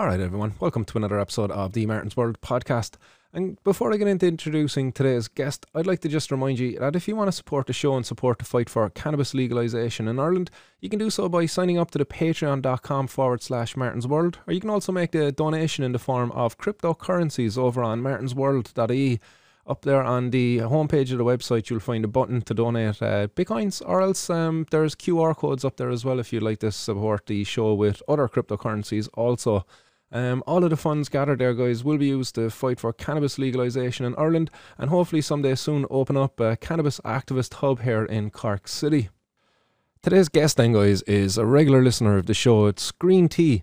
All right, everyone, welcome to another episode of the Martin's World podcast. And before I get into introducing today's guest, I'd like to just remind you that if you want to support the show and support the fight for cannabis legalisation in Ireland, you can do so by signing up to the patreon.com forward slash Martin's World, or you can also make a donation in the form of cryptocurrencies over on martinsworld.ie. Up there on the homepage of the website, you'll find a button to donate uh, bitcoins, or else um, there's QR codes up there as well if you'd like to support the show with other cryptocurrencies also. Um, all of the funds gathered there, guys, will be used to fight for cannabis legalisation in Ireland and hopefully someday soon open up a cannabis activist hub here in Cork City. Today's guest, then, guys, is a regular listener of the show. It's Green Tea.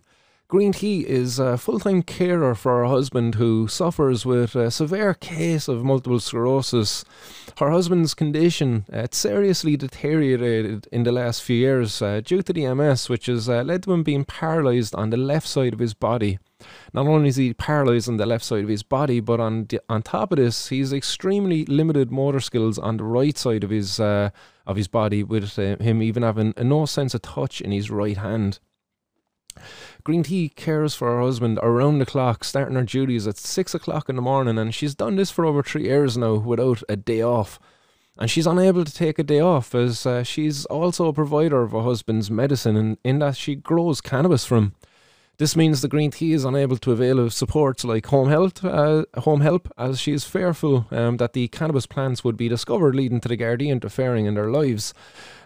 Green Tea is a full time carer for her husband who suffers with a severe case of multiple sclerosis. Her husband's condition uh, seriously deteriorated in the last few years uh, due to the MS, which has uh, led to him being paralysed on the left side of his body. Not only is he paralysed on the left side of his body, but on on top of this, he's extremely limited motor skills on the right side of his uh, of his body, with uh, him even having no sense of touch in his right hand. Green Tea cares for her husband around the clock, starting her duties at six o'clock in the morning, and she's done this for over three years now without a day off. And she's unable to take a day off as uh, she's also a provider of her husband's medicine in, in that she grows cannabis from. This means the green tea is unable to avail of supports like home health, uh, home help, as she is fearful um, that the cannabis plants would be discovered, leading to the Gardaí interfering in their lives.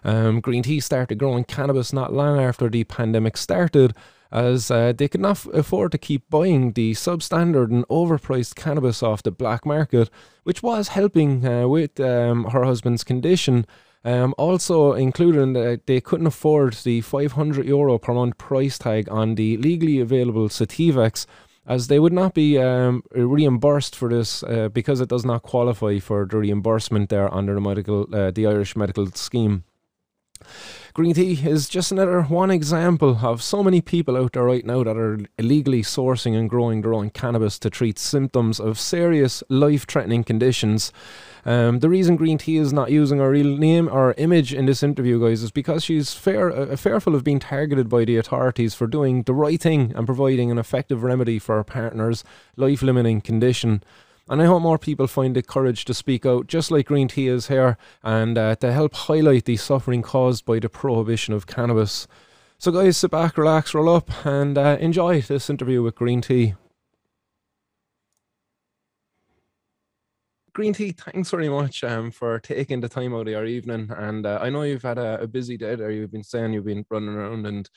Um, green tea started growing cannabis not long after the pandemic started, as uh, they could not afford to keep buying the substandard and overpriced cannabis off the black market, which was helping uh, with um, her husband's condition. Um, also including that they couldn't afford the 500 euro per month price tag on the legally available Sativex, as they would not be um, reimbursed for this uh, because it does not qualify for the reimbursement there under the medical, uh, the Irish medical scheme. Green tea is just another one example of so many people out there right now that are illegally sourcing and growing their own cannabis to treat symptoms of serious life threatening conditions. Um, the reason Green Tea is not using her real name or image in this interview, guys, is because she's fair, uh, fearful of being targeted by the authorities for doing the right thing and providing an effective remedy for her partner's life limiting condition. And I hope more people find the courage to speak out, just like Green Tea is here, and uh, to help highlight the suffering caused by the prohibition of cannabis. So, guys, sit back, relax, roll up, and uh, enjoy this interview with Green Tea. Green Tea, thanks very much um, for taking the time out of your evening. And uh, I know you've had a, a, busy day there. You've been saying you've been running around and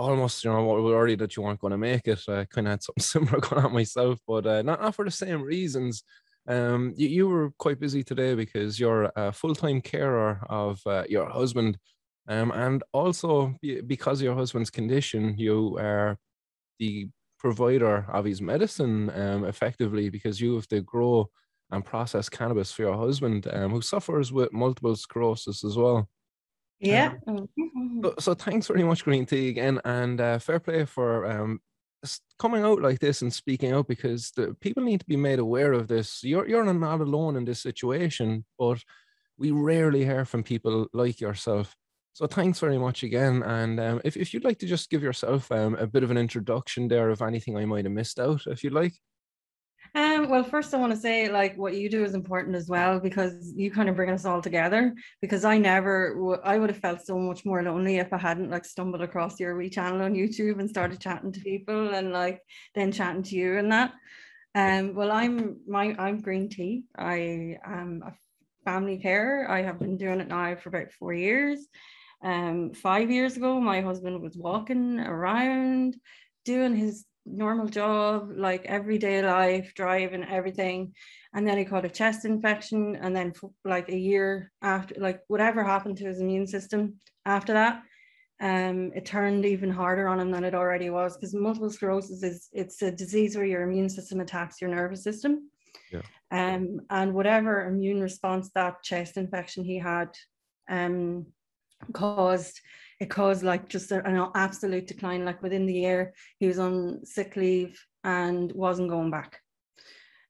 almost, you know, worried that you weren't going to make it. I kind of had something similar going on myself, but uh, not, not for the same reasons. Um, you, you were quite busy today because you're a full time carer of uh, your husband. Um, and also because of your husband's condition, you are the provider of his medicine um, effectively because you have to grow and process cannabis for your husband um, who suffers with multiple sclerosis as well. Yeah. Um, so, so, thanks very much, Green Tea, again, and uh, fair play for um, coming out like this and speaking out because the people need to be made aware of this. You're you're not alone in this situation, but we rarely hear from people like yourself. So thanks very much again. And um, if, if you'd like to just give yourself um, a bit of an introduction there of anything I might have missed out, if you'd like. Um, well, first I want to say like what you do is important as well because you kind of bring us all together. Because I never, w- I would have felt so much more lonely if I hadn't like stumbled across your wee channel on YouTube and started chatting to people and like then chatting to you and that. Um, well, I'm my I'm Green Tea. I am a family care. I have been doing it now for about four years. Um, five years ago, my husband was walking around doing his normal job, like everyday life, driving, everything. And then he caught a chest infection. And then, like a year after, like whatever happened to his immune system after that, um, it turned even harder on him than it already was because multiple sclerosis is it's a disease where your immune system attacks your nervous system. Yeah. Um, and whatever immune response that chest infection he had um, caused it caused like just an absolute decline. Like within the year, he was on sick leave and wasn't going back.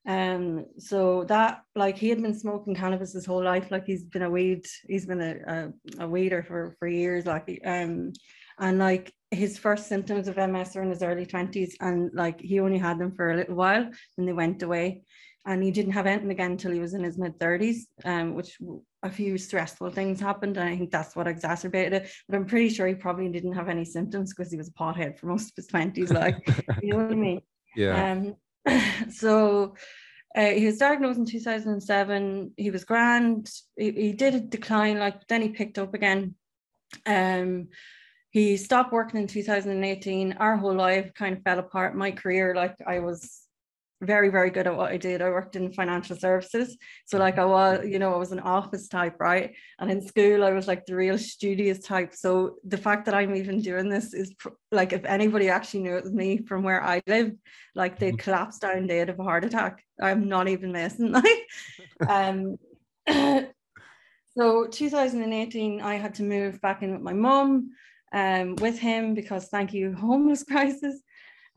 Um, so that like he had been smoking cannabis his whole life. Like he's been a weed, he's been a, a, a weeder for for years. Like um, and like his first symptoms of MS are in his early 20s, and like he only had them for a little while and they went away. And he didn't have anything again until he was in his mid 30s, um, which a few stressful things happened. And I think that's what exacerbated it. But I'm pretty sure he probably didn't have any symptoms because he was a pothead for most of his 20s. Like, you know what I mean? Yeah. Um, so uh, he was diagnosed in 2007. He was grand. He, he did a decline, like then he picked up again. Um, he stopped working in 2018. Our whole life kind of fell apart. My career, like I was very, very good at what I did. I worked in financial services. So like I was, you know, I was an office type, right? And in school, I was like the real studious type. So the fact that I'm even doing this is pr- like if anybody actually knew it was me from where I lived, like they'd Mhm. collapse down dead of a heart attack. I'm not even messing. Like um so 2018, I had to move back in with my mum, um, with him because thank you, homeless crisis.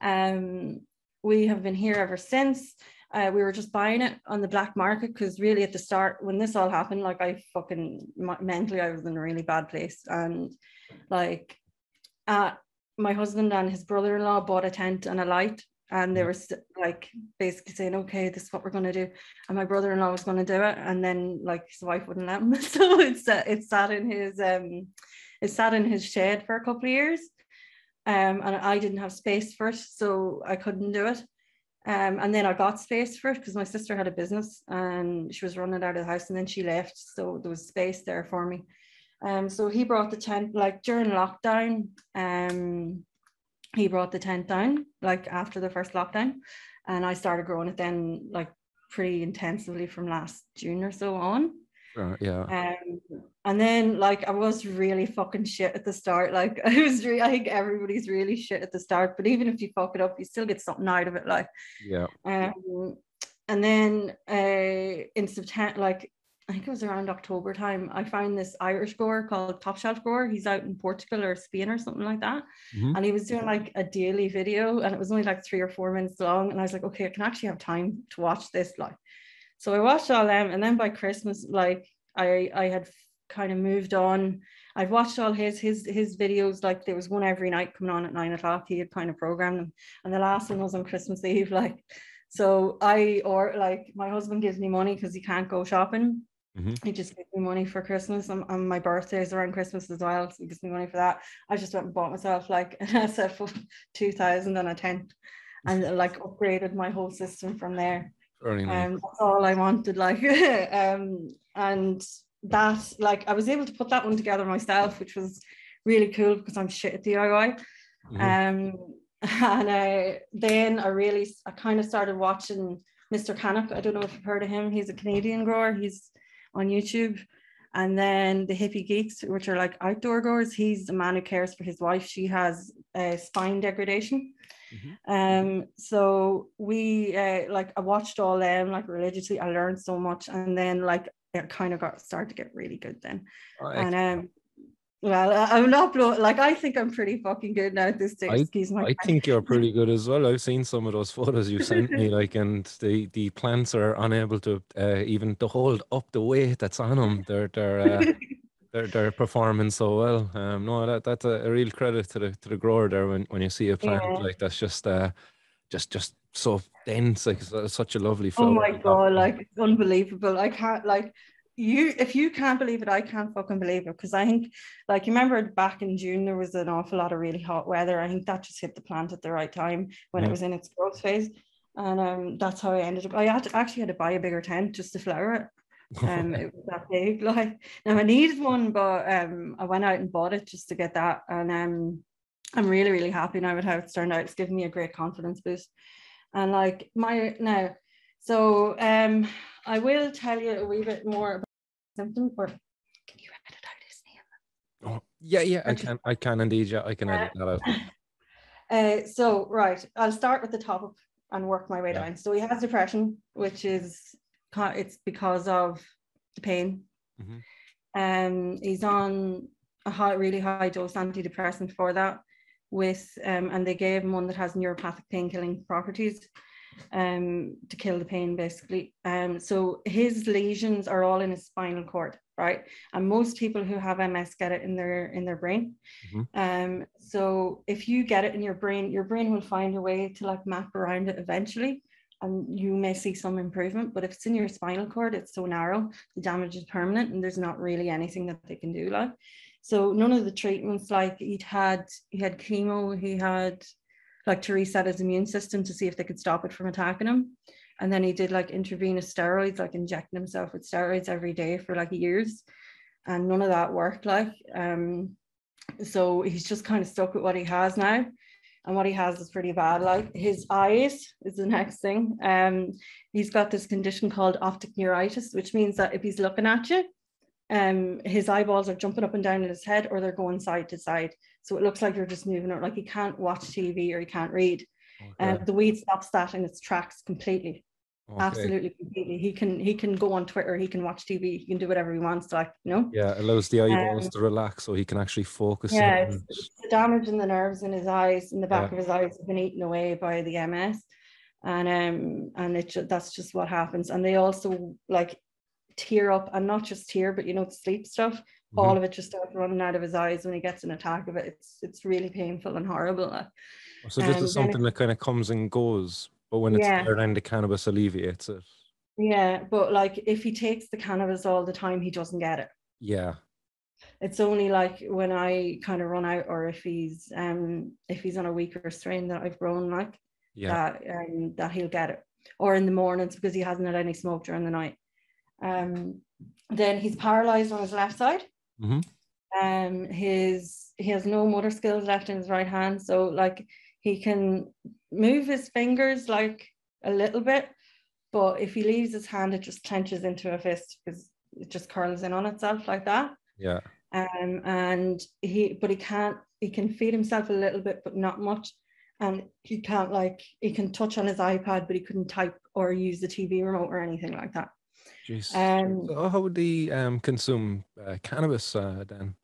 Um, we have been here ever since. Uh, we were just buying it on the black market because really at the start when this all happened, like I fucking mentally I was in a really bad place and like uh, my husband and his brother-in-law bought a tent and a light and they Mhm. were like basically saying okay this is what we're going to do and my brother-in-law was going to do it and then like his wife wouldn't let him so it's uh, it sat in his um it sat in his shed for a couple of years um and I didn't have space for it so I couldn't do it. Um and then I got space for it because my sister had a business and she was running out of the house and then she left so there was space there for me. Um so he brought the tent like during lockdown um he brought the tent down like after the first lockdown and I started growing it then like pretty intensively from last June or so on Sure, yeah. um, and then like I was really fucking shit at the start. Like I was really, I think everybody's really shit at the start, but even if you fuck it up, you still get something out of it. Like, Yeah. um, and then uh, in September, like I think it was around October time, I found this Irish grower called Top Shelf Grower. He's out in Portugal or Spain or something like that. Mhm. And he was doing like a daily video and it was only like three or four minutes long. And I was like, okay, I can actually have time to watch this. Like, so I watched all them. And then by Christmas, like I, I had kind of moved on. I'd watched all his his his videos. Like there was one every night coming on at nine o'clock. He had kind of programmed them, and the last one was on Christmas Eve. Like, so I or like my husband gives me money because he can't go shopping. Mhm. He just gives me money for Christmas, and, and my birthday is around Christmas as well. So he gives me money for that. I just went and bought myself like a set for two thousand and a tent, and like upgraded my whole system from there Very nice. um that's all I wanted like um and that like I was able to put that one together myself which was really cool because I'm shit at DIY Mhm. um and uh, then I really I kind of started watching Mr. Canuck I don't know if you've heard of him he's a Canadian grower he's on YouTube and then the hippie geeks which are like outdoor growers he's a man who cares for his wife she has uh, spine degradation Mhm. um, so we uh, like I watched all them like religiously. I learned so much, and then like it kind of got started to get really good then. Oh, And um, well, I'm not blow like I think I'm pretty fucking good now at this stage. I- Excuse my I think you're pretty good as well. I've seen some of those photos you sent me, like, and the the plants are unable to uh, even to hold up the weight that's on them. They're they're uh, they're they're performing so well. Um, no, that that's a, a real credit to the to the grower there when, when you see a plant Yeah. like that's just uh just just so dense, like such a lovely flower. oh my god, like it's unbelievable. I can't like you if you can't believe it, I can't fucking believe it. Because I think like you remember back in June there was an awful lot of really hot weather. I think that just hit the plant at the right time when Yeah. it was in its growth phase. And um that's how I ended up. I had to, actually had to buy a bigger tent just to flower it. Um it was that big like now I needed one but um I went out and bought it just to get that and um I'm really really happy now with how it's turned out it's given me a great confidence boost and like my now so um I will tell you a wee bit more about symptoms but can you edit out his name Oh, yeah, yeah, I can, I can indeed. Yeah, I can edit that out. Uh, so right, I'll start with the top and work my way Yeah. down. So he has depression, which is it's because of the pain. Mhm. Um, he's on a high, really high dose antidepressant for that, with um, and they gave him one that has neuropathic pain killing properties, um, to kill the pain basically. Um, so his lesions are all in his spinal cord. right? And most people who have MS get it in their in their brain. Mm-hmm. Um, so if you get it in your brain, your brain will find a way to like map around it eventually. And you may see some improvement, but if it's in your spinal cord, it's so narrow, the damage is permanent, and there's not really anything that they can do. Like, so none of the treatments, like he'd had, he had chemo, he had like to reset his immune system to see if they could stop it from attacking him. And then he did like intravenous steroids like injecting himself with steroids every day for like years. And none of that worked like um so he's just kind of stuck with what he has now and what he has is pretty bad. Like his eyes is the next thing. Um he's got this condition called optic neuritis which means that if he's looking at you um his eyeballs are jumping up and down in his head or they're going side to side. So it looks like you're just moving it like he can't watch tv or he can't read. Okay. Um, the weed stops that in its tracks completely. Okay. Absolutely, completely. He can he can go on Twitter, he can watch TV, he can do whatever he wants. Like you know. Yeah, it allows the eyeballs um, to relax, so he can actually focus. Yeah, it's, it's, the damage in the nerves in his eyes, in the back yeah. of his eyes, have been eaten away by the MS, and um and it that's just what happens. And they also like tear up, and not just tear, but you know the sleep stuff. Mm-hmm. All of it just starts running out of his eyes when he gets an attack of it. It's it's really painful and horrible. So this um, is something it, that kind of comes and goes, but when it's yeah. there, then the cannabis alleviates it. Yeah, but like if he takes the cannabis all the time, he doesn't get it. Yeah. It's only like when I kind of run out, or if he's um if he's on a weaker strain that I've grown like yeah. that um that he'll get it, or in the mornings because he hasn't had any smoke during the night. Um, then he's paralyzed on his left side. Mm-hmm. Um, his he has no motor skills left in his right hand, so like he can move his fingers like a little bit, but if he leaves his hand, it just clenches into a fist because it just curls in on itself like that. Yeah. Um, and he, but he can't, he can feed himself a little bit, but not much. And he can't like, he can touch on his iPad, but he couldn't type or use the TV remote or anything like that. Jeez. Um, so how would he um, consume uh, cannabis uh, then?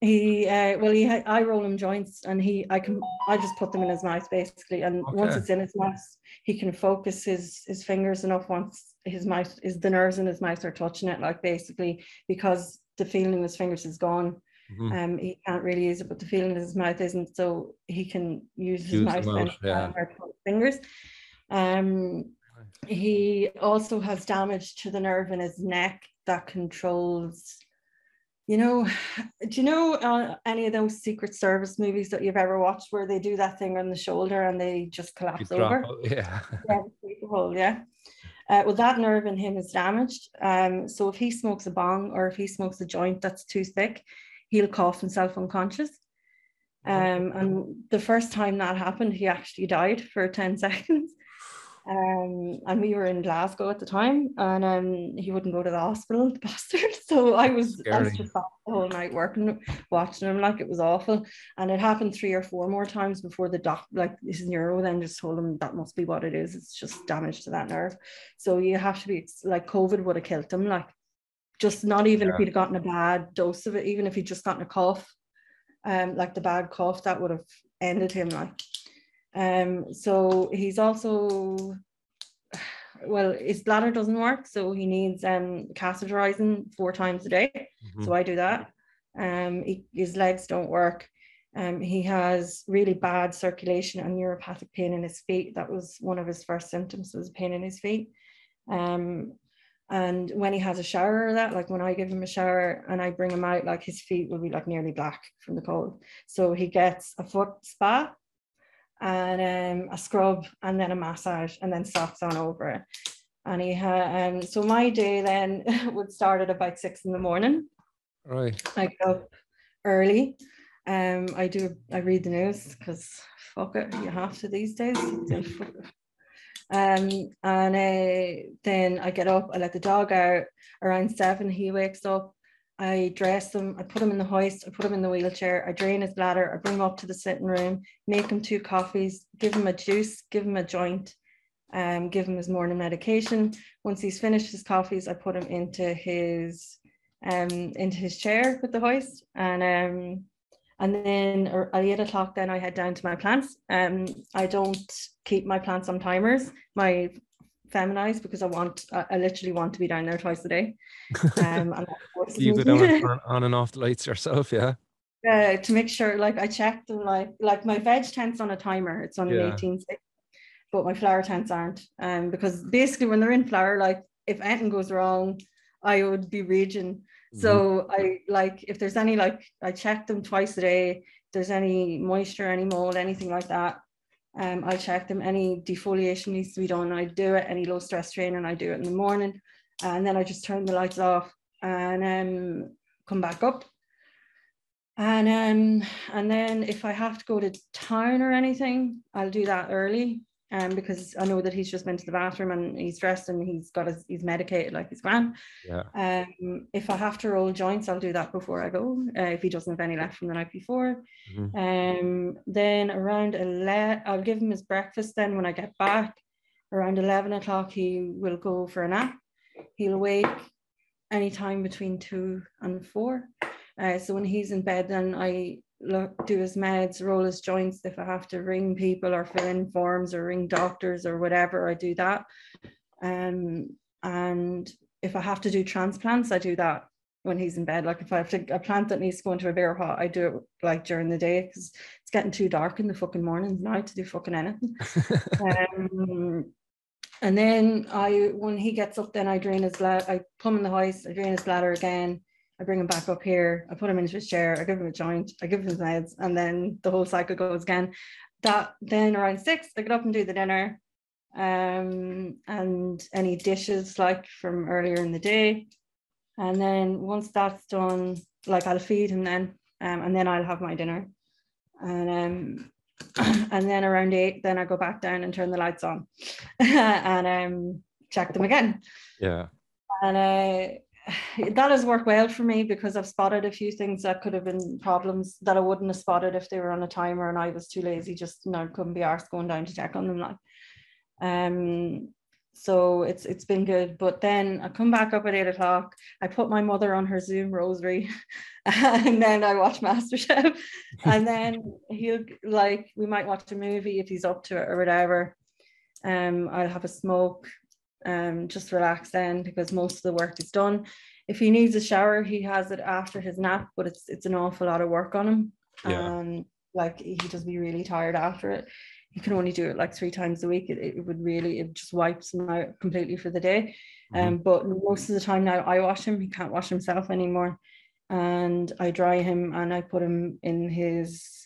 He uh, well, he I roll him joints, and he I can I just put them in his mouth basically, and okay. once it's in his mouth, he can focus his his fingers enough once his mouth is the nerves in his mouth are touching it, like basically because the feeling in his fingers is gone. Mm-hmm. Um, he can't really use it, but the feeling in his mouth isn't, so he can use his use mouth and yeah. fingers. Um, he also has damage to the nerve in his neck that controls you know, do you know uh, any of those Secret Service movies that you've ever watched where they do that thing on the shoulder and they just collapse over? Yeah. yeah, hole, yeah. Uh, well, that nerve in him is damaged. Um, so if he smokes a bong or if he smokes a joint that's too thick, he'll cough himself unconscious. Um, and the first time that happened, he actually died for 10 seconds. Um, and we were in Glasgow at the time, and um, he wouldn't go to the hospital, the bastard. So I was, I was just the whole night working, watching him like it was awful. And it happened three or four more times before the doc, like his neuro, then just told him that must be what it is. It's just damage to that nerve. So you have to be like COVID would have killed him, like just not even yeah. if he'd gotten a bad dose of it, even if he'd just gotten a cough, um, like the bad cough, that would have ended him like um, so he's also, well, his bladder doesn't work, so he needs um, catheterizing four times a day. Mm-hmm. So I do that. Um, he, his legs don't work. Um, he has really bad circulation and neuropathic pain in his feet. That was one of his first symptoms was pain in his feet. Um, and when he has a shower or that, like when I give him a shower and I bring him out, like his feet will be like nearly black from the cold. So he gets a foot spa and um, a scrub and then a massage and then socks on over it. And he had, um, so my day then would start at about six in the morning. Right. I get up early. Um, I do, I read the news because fuck it, you have to these days. Um, and uh, then I get up, I let the dog out around seven. He wakes up, I dress him, I put him in the hoist, I put him in the wheelchair, I drain his bladder, I bring him up to the sitting room, make him two coffees, give him a juice, give him a joint, um, give him his morning medication. Once he's finished his coffees, I put him into his um into his chair with the hoist and um and then at eight o'clock then I head down to my plants. Um I don't keep my plants on timers. My feminized because I want I, I literally want to be down there twice a day. Um, and you go down and turn on and off the lights yourself, yeah. Uh, to make sure, like I checked them, like like my veg tent's on a timer. It's on yeah. an 18 stick, but my flower tents aren't. Um, because basically when they're in flower, like if anything goes wrong, I would be raging. Mm-hmm. So I like if there's any like I check them twice a day. If there's any moisture, any mold, anything like that. Um, I check them. Any defoliation needs to be done. I do it. Any low stress training, I do it in the morning, and then I just turn the lights off and um, come back up and um, and then if I have to go to town or anything, I'll do that early. Um, because I know that he's just been to the bathroom and he's dressed and he's got his he's medicated like he's grand. Yeah. Um, if I have to roll joints, I'll do that before I go. Uh, if he doesn't have any left from the night before. Mm-hmm. Um, then around eleven, I'll give him his breakfast. Then when I get back, around eleven o'clock, he will go for a nap. He'll wake anytime between two and four. Uh, so when he's in bed, then I look, do his meds, roll his joints. If I have to ring people or fill in forms or ring doctors or whatever, I do that. Um, and if I have to do transplants, I do that when he's in bed. Like if I have to a plant that needs to go into a beer pot, I do it like during the day because it's getting too dark in the fucking mornings now to do fucking anything. um, and then I, when he gets up, then I drain his bladder, I him in the hoist. I drain his bladder again. I bring him back up here, I put him into his chair, I give him a joint, I give him his meds, and then the whole cycle goes again. That then around six, I get up and do the dinner. Um, and any dishes like from earlier in the day. And then once that's done, like I'll feed him then, um, and then I'll have my dinner. And um, and then around eight, then I go back down and turn the lights on and um check them again. Yeah. And uh that has worked well for me because I've spotted a few things that could have been problems that I wouldn't have spotted if they were on a timer and I was too lazy, just you know, couldn't be arsed going down to check on them. Like, um, so it's it's been good. But then I come back up at eight o'clock. I put my mother on her Zoom rosary, and then I watch MasterChef, and then he'll like we might watch a movie if he's up to it or whatever. Um, I'll have a smoke um, just relax then because most of the work is done. If he needs a shower, he has it after his nap, but it's it's an awful lot of work on him. Yeah. Um, like he just be really tired after it. He can only do it like three times a week. It, it would really it just wipes him out completely for the day. Mm-hmm. Um, but most of the time now I wash him. He can't wash himself anymore, and I dry him and I put him in his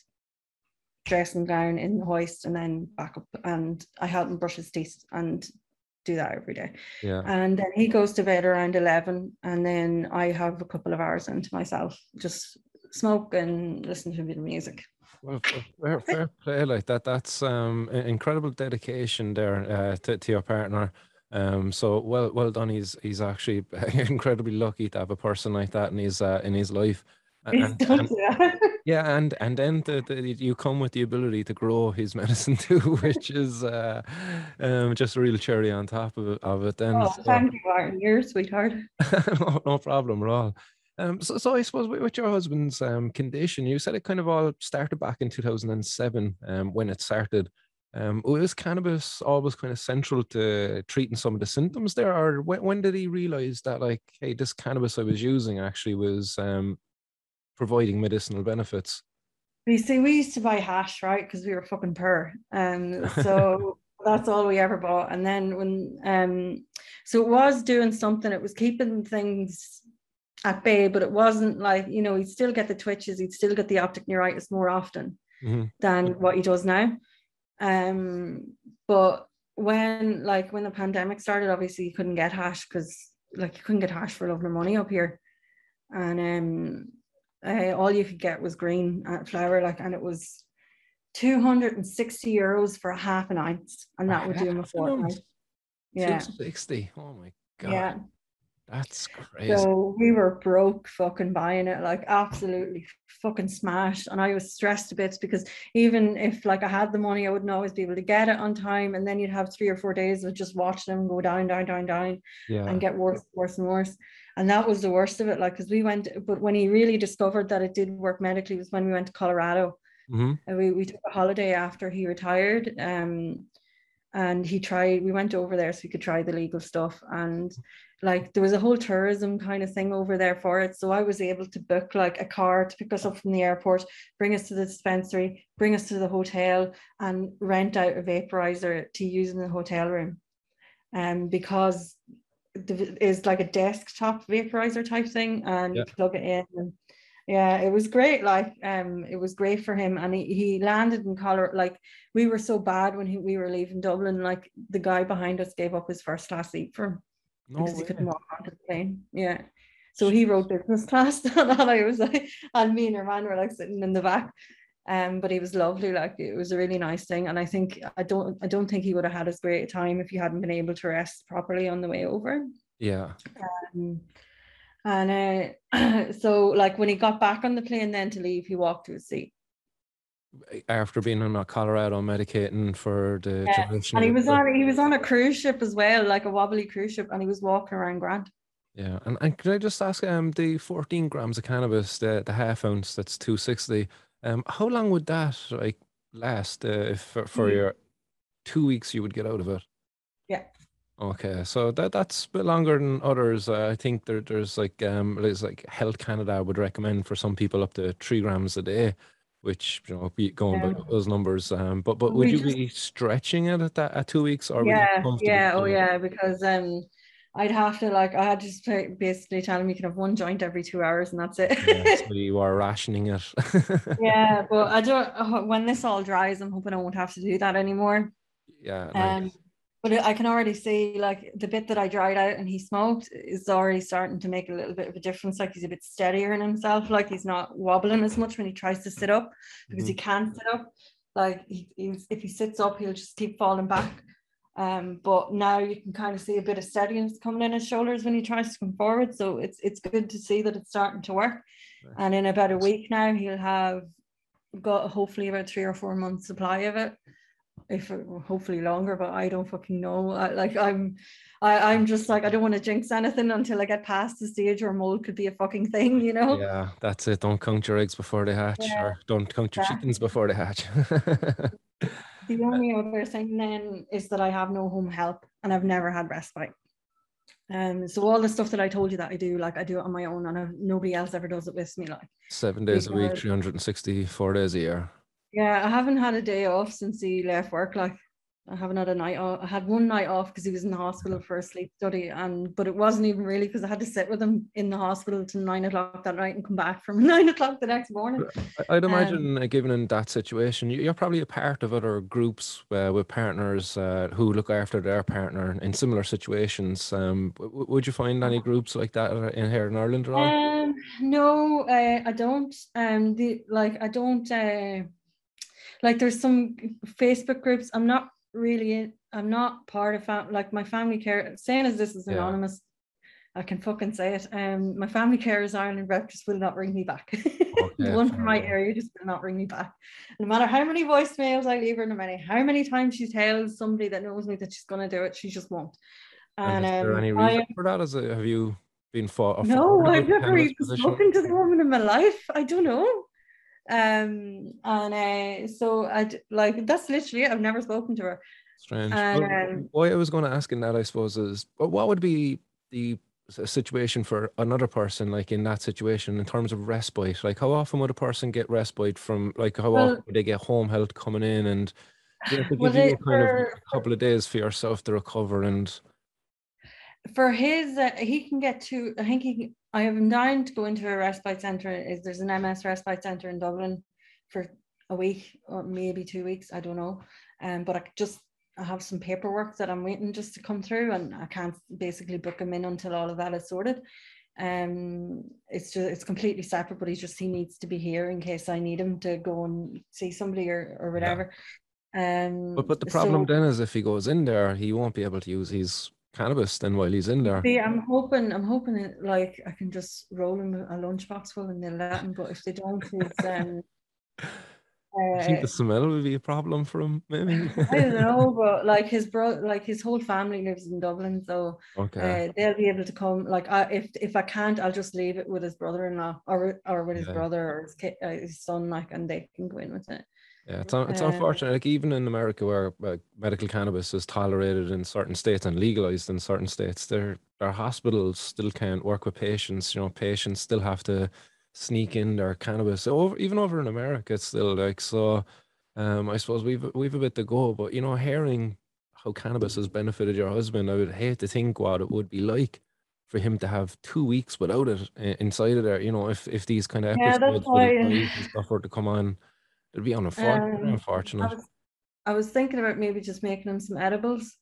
dressing gown in the hoist and then back up and I help him brush his teeth and do that every day. Yeah. And then he goes to bed around 11 and then I have a couple of hours into myself, just smoke and listen to a bit of music. Well, fair, fair play like that. That's um incredible dedication there uh, to, to your partner. Um, so well, well done. He's he's actually incredibly lucky to have a person like that in his uh, in his life. And, and, yeah, and and then the, the, you come with the ability to grow his medicine too, which is uh, um, just a real cherry on top of it. Of it. Then, oh, so, thank you, Martin. You're sweetheart. no, no problem at all. Um, so, so I suppose with your husband's um, condition, you said it kind of all started back in 2007 um, when it started. Um, was cannabis always kind of central to treating some of the symptoms there, or when, when did he realize that like, hey, this cannabis I was using actually was um, providing medicinal benefits. You see, we used to buy hash, right? Because we were fucking poor. Um, so that's all we ever bought. And then when um, so it was doing something, it was keeping things at bay, but it wasn't like, you know, he'd still get the twitches, he'd still get the optic neuritis more often mm-hmm. than what he does now. Um, but when like when the pandemic started, obviously you couldn't get hash because like you couldn't get hash for love nor money up here. And um uh, all you could get was green uh, flower, like, and it was 260 euros for a half an ounce, and that would do him a fortnight. Yeah, 260. Oh my god. Yeah. That's crazy. So we were broke fucking buying it, like absolutely fucking smashed. And I was stressed a bit because even if like I had the money, I wouldn't always be able to get it on time. And then you'd have three or four days of just watching them go down, down, down, down, yeah. and get worse, worse and worse and that was the worst of it like because we went but when he really discovered that it did work medically was when we went to colorado mm-hmm. and we, we took a holiday after he retired um and he tried we went over there so he could try the legal stuff and like there was a whole tourism kind of thing over there for it. So i was able to book like a car to pick us up from the airport bring us to the dispensary bring us to the hotel and rent out a vaporizer to use in the hotel room. Um, because is like a desktop vaporizer type thing and yeah. you plug it in and yeah it was great like um it was great for him. And he, he landed in Colorado like we were so bad when he, we were leaving Dublin like the guy behind us gave up his first class seat for him no because way. he couldn't walk onto the plane. Yeah. So he wrote business class. And I was like and me and her man were like sitting in the back. Um but he was lovely like it was a really nice thing. And I think I don't I don't think he would have had as great a time if he hadn't been able to rest properly on the way over. Yeah. Um, and uh, so, like, when he got back on the plane, then to leave, he walked to his seat. After being in Colorado medicating for the yeah. and he was on he was on a cruise ship as well, like a wobbly cruise ship, and he was walking around Grant. Yeah, and, and could I just ask, um, the fourteen grams of cannabis, the the half ounce, that's two sixty. Um, how long would that like last? Uh, if for, for mm-hmm. your two weeks you would get out of it? Yeah. Okay, so that that's a bit longer than others. Uh, I think there there's like um there's like Health Canada would recommend for some people up to three grams a day, which you know be going yeah. by those numbers. Um, but but would we you just, be stretching it at that at two weeks or yeah yeah oh yeah because um I'd have to like I had to basically tell him you can have one joint every two hours and that's it. yeah, so you are rationing it. yeah, but I don't. Uh, when this all dries, I'm hoping I won't have to do that anymore. Yeah. Um, but I can already see like the bit that I dried out and he smoked is already starting to make a little bit of a difference. Like he's a bit steadier in himself, like he's not wobbling as much when he tries to sit up because mm-hmm. he can't sit up. Like he, if he sits up, he'll just keep falling back. Um, but now you can kind of see a bit of steadiness coming in his shoulders when he tries to come forward. So it's it's good to see that it's starting to work. Right. And in about a week now, he'll have got hopefully about three or four months supply of it if hopefully longer, but I don't fucking know. I, like I'm, I, I'm just like I don't want to jinx anything until I get past the stage where mold could be a fucking thing, you know. Yeah, that's it. Don't count your eggs before they hatch, yeah. or don't count your yeah. chickens before they hatch. the only other thing then is that I have no home help and I've never had respite. Um, so all the stuff that I told you that I do, like I do it on my own, and I've, nobody else ever does it with me. Like seven days because, a week, three hundred and sixty-four days a year. Yeah, I haven't had a day off since he left work. Like I haven't had a night off. I had one night off because he was in the hospital for a sleep study, and but it wasn't even really because I had to sit with him in the hospital till nine o'clock that night and come back from nine o'clock the next morning. I'd imagine, um, uh, given in that situation, you're probably a part of other groups uh, with partners uh, who look after their partner in similar situations. Um, would you find any groups like that in here in Ireland at all? Um, no, uh, I don't. Um, the like I don't. Uh, like there's some Facebook groups. I'm not really I'm not part of fam- like my family care saying as this is anonymous. Yeah. I can fucking say it. Um my family carers Ireland rep just will not ring me back. Okay, the one from my area just will not ring me back. No matter how many voicemails I leave her, no matter how many times she tells somebody that knows me that she's gonna do it, she just won't. And, and is there um, any reason I, for that? Is it have you been fought? No, I've never even spoken to the woman in my life. I don't know um and uh, so i like that's literally it. i've never spoken to her. Strange. And, um, why i was going to ask in that i suppose is but what would be the situation for another person like in that situation in terms of respite? Like how often would a person get respite from like how well, often would they get home health coming in and you know, give you kind for, of a couple of days for yourself to recover and for his uh, he can get to i think he i have dying to go into a respite center. Is there's an ms respite center in dublin for a week or maybe two weeks i don't know. Um but i just i have some paperwork that i'm waiting just to come through and i can't basically book him in until all of that is sorted. Um it's just it's completely separate but he's just he needs to be here in case i need him to go and see somebody or, or whatever. Yeah. um but, but the problem so, then is if he goes in there he won't be able to use his cannabis then while he's in there. See, I'm hoping, I'm hoping it, like I can just roll him a lunchbox full and they'll let him. But if they don't, it's um. I think the uh, smell would be a problem for him, maybe. I don't know, but like his bro, like his whole family lives in Dublin, so okay. Uh, they'll be able to come. Like, I, if if I can't, I'll just leave it with his brother-in-law or or with his yeah. brother or his kid, uh, his son, like, and they can go in with it. Yeah, it's un- it's Uh, unfortunate. Like even in America, where uh, medical cannabis is tolerated in certain states and legalized in certain states, their their hospitals still can't work with patients. You know, patients still have to sneak in their cannabis. Over even over in America, it's still like so. Um, I suppose we've we've a bit to go, but you know, hearing how cannabis has benefited your husband, I would hate to think what it would be like for him to have two weeks without it inside of there. You know, if if these kind of Yeah, that's episodes with why his and stuff were to come on, it'd be unfor- very um, I unfortunate. was I was thinking about maybe just making him some edibles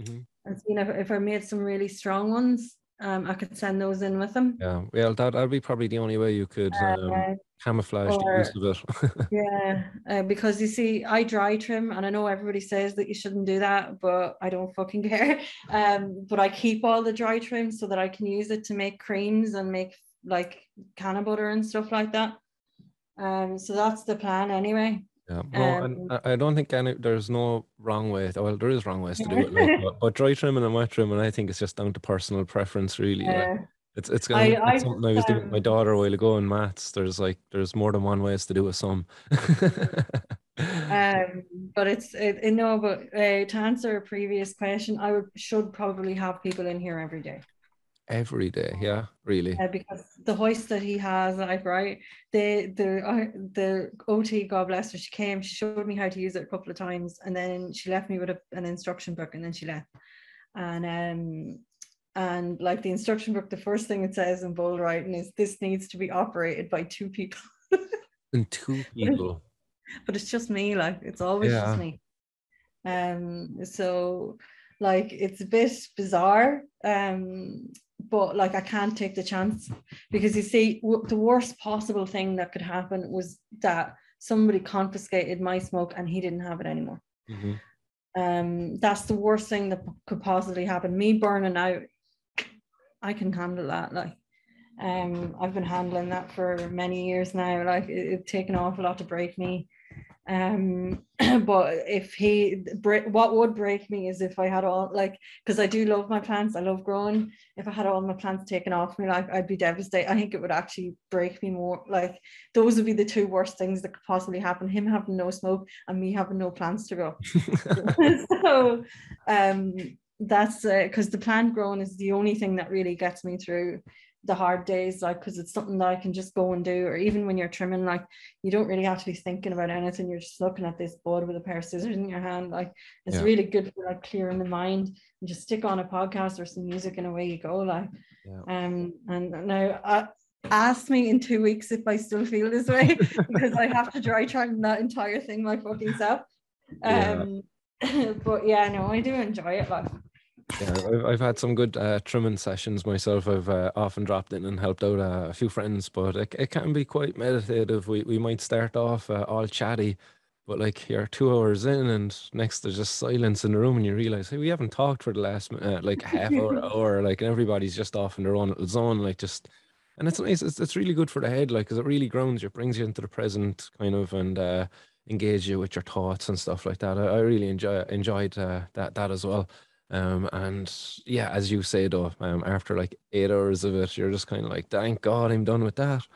Mhm. and seeing if, if I made some really strong ones, um, I could send those in with him. Yeah, well, that that'd be probably the only way you could um, Uh, camouflage the use of it. yeah, uh, because you see, I dry trim, and I know everybody says that you shouldn't do that, but I don't fucking care. Um, but I keep all the dry trim so that I can use it to make creams and make like canna butter and stuff like that. Um, so that's the plan anyway. Yeah, well, and Um, I I don't think any there's no wrong way. Well, there is wrong ways to do it, like, but, but dry trimming and wet trimming, I think it's just down to personal preference, really. Like, Uh, it's it's gonna I it's something I was just, doing with my um, daughter a while ago in maths. There's like there's more than one ways to do a sum. um, but it's it, it- no, but uh, to answer a previous question, I would should probably have people in here every day. Every day, yeah, really. uh, because the hoist that he has, like right, the the uh, the OT, God bless her, she came, she showed me how to use it a couple of times, and then she left me with a, an instruction book, and then she left, and um and like the instruction book, the first thing it says in bold writing is this needs to be operated by two people, And two people. but it's just me, like it's always Yeah. just me. Um, so like it's a bit bizarre. Um, but like I can't take the chance because you see, w- the worst possible thing that could happen was that somebody confiscated my smoke and he didn't have it anymore. Mhm. Um, that's the worst thing that p- could possibly happen. Me burning out, I can handle that. Like, um, I've been handling that for many years now. Like, it, it's taken an awful lot to break me. Um, but if he, break, what would break me is if I had all like, because I do love my plants, I love growing. If I had all my plants taken off me, like, I'd be devastated. I think it would actually break me more. Like, those would be the two worst things that could possibly happen: him having no smoke and me having no plants to go. so um that's because the plant growing is the only thing that really gets me through the hard days like because it's something that i can just go and do or even when you're trimming like you don't really have to be thinking about anything you're just looking at this board with a pair of scissors in your hand like it's Yeah. really good for like clearing the mind and just stick on a podcast or some music and away you go like Yeah. um and now I ask me in two weeks if i still feel this way because i have to dry trim that entire thing my fucking self Yeah. um but yeah no i do enjoy it like Yeah, I've, I've had some good uh, trimming sessions myself. I've uh, often dropped in and helped out uh, a few friends, but it, it can be quite meditative. We we might start off uh, all chatty, but like you're two hours in, and next there's just silence in the room, and you realize, hey, we haven't talked for the last uh, like half hour, hour, like, and everybody's just off in their own little zone, like just. And it's nice. It's, it's really good for the head, like, because it really grounds you, brings you into the present, kind of, and uh, engage you with your thoughts and stuff like that. I, I really enjoy enjoyed uh, that that as well. Um, and yeah, as you say though, um, after like eight hours of it, you're just kind of like, thank God I'm done with that.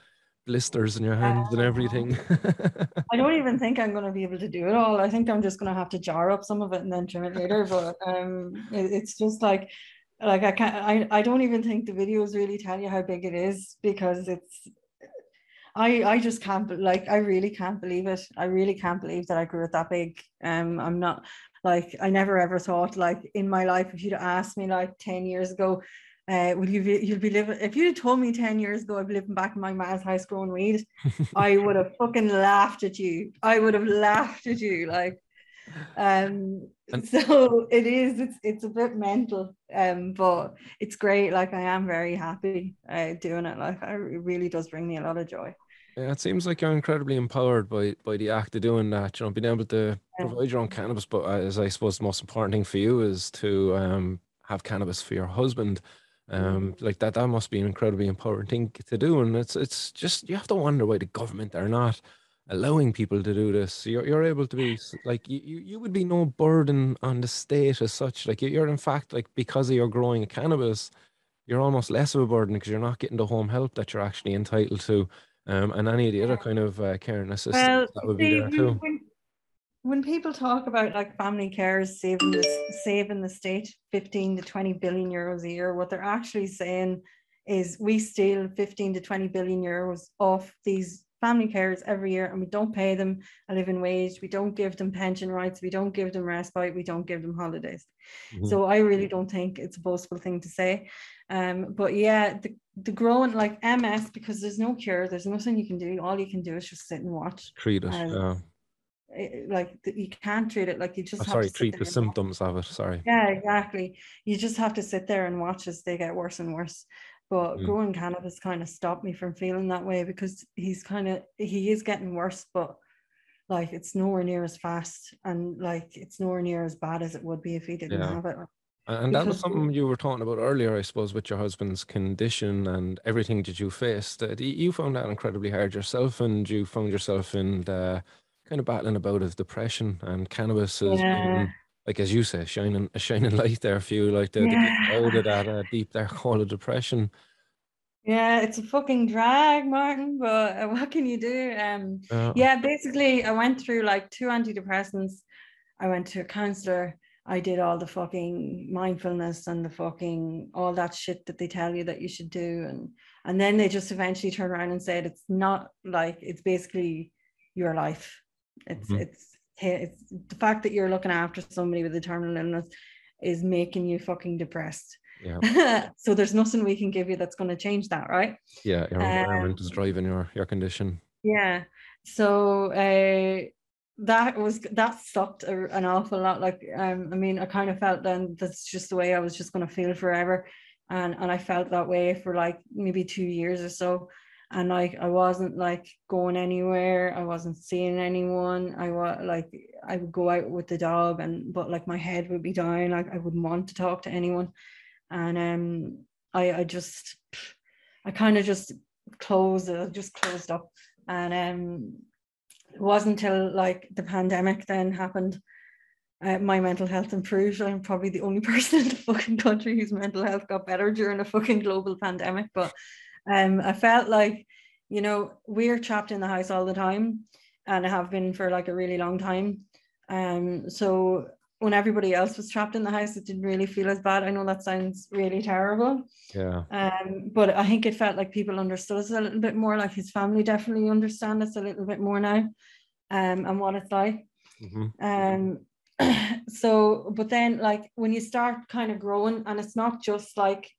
Blisters in your hands and everything. I don't even think I'm going to be able to do it all. I think I'm just going to have to jar up some of it and then trim it later. But um, it, it's just like, like I can't. I, I don't even think the videos really tell you how big it is because it's. I I just can't like I really can't believe it. I really can't believe that I grew it that big. Um, I'm not like I never ever thought like in my life if you'd asked me like ten years ago. Uh, will you be, you'll be living if you'd told me 10 years ago I'd be living back in my ma's house growing weed I would have fucking laughed at you. I would have laughed at you. Like, um, And- so it is. It's it's a bit mental. Um, but it's great. Like I am very happy uh, doing it. Like I, it really does bring me a lot of joy. Yeah, it seems like you're incredibly empowered by by the act of doing that. You know, being able to provide your own cannabis, but uh, as I suppose the most important thing for you is to um have cannabis for your husband. Um, like that, that must be an incredibly important thing to do. And it's it's just you have to wonder why the government are not allowing people to do this. You're you're able to be like you you, would be no burden on the state as such. Like you- you're in fact like because of your growing cannabis, you're almost less of a burden because you're not getting the home help that you're actually entitled to. Um, and any of the other kind of uh, care and assistance Well, that would be there too. when, when people talk about like family carers saving the saving the state 15 to 20 billion euros a year, what they're actually saying is we steal 15 to 20 billion euros off these family carers every year and we don't pay them a living wage we don't give them pension rights we don't give them respite we don't give them holidays mm-hmm. so i really don't think it's a boastful thing to say um but yeah the, the growing like ms because there's no cure there's nothing you can do. All you can do is just sit and watch. Treat it um, yeah. like you can't treat it like you just oh, sorry treat the symptoms of it sorry. Yeah exactly. You just have to sit there and watch as they get worse and worse. But mm. growing cannabis kind of stopped me from feeling that way because he's kind of he is getting worse but like it's nowhere near as fast and like it's nowhere near as bad as it would be if he didn't yeah. have it and that was something you were talking about earlier, I suppose, with your husband's condition and everything that you faced. Uh, you found that incredibly hard yourself, and you found yourself in the kind of battling about of depression and cannabis has yeah. been like as you say, shining a shining light there for you, like the, yeah. the out of that uh, deep dark hole of depression. Yeah, it's a fucking drag, Martin. But uh, what can you do? Um, uh, yeah, basically, I went through like two antidepressants. I went to a counselor. I did all the fucking mindfulness and the fucking all that shit that they tell you that you should do, and and then they just eventually turn around and said it's not like it's basically your life. It's mm-hmm. it's it's the fact that you're looking after somebody with a terminal illness is making you fucking depressed. Yeah. so there's nothing we can give you that's going to change that, right? Yeah, your environment um, is driving your your condition. Yeah. So uh that was that sucked an awful lot. Like um, I mean, I kind of felt then that's just the way I was just going to feel forever, and and I felt that way for like maybe two years or so and like I wasn't like going anywhere. I wasn't seeing anyone. I was like I would go out with the dog, and but like my head would be down. Like I wouldn't want to talk to anyone, and um, I I just I kind of just closed it. Just closed up, and um, wasn't until like the pandemic then happened. Uh, my mental health improved. I'm probably the only person in the fucking country whose mental health got better during a fucking global pandemic. But um, I felt like, you know, we're trapped in the house all the time and I have been for like a really long time. Um, so when everybody else was trapped in the house, it didn't really feel as bad. I know that sounds really terrible. Yeah. Um, but I think it felt like people understood us a little bit more, like his family definitely understand us a little bit more now, um, and what it's like. Mm-hmm. Um, so, but then like when you start kind of growing, and it's not just like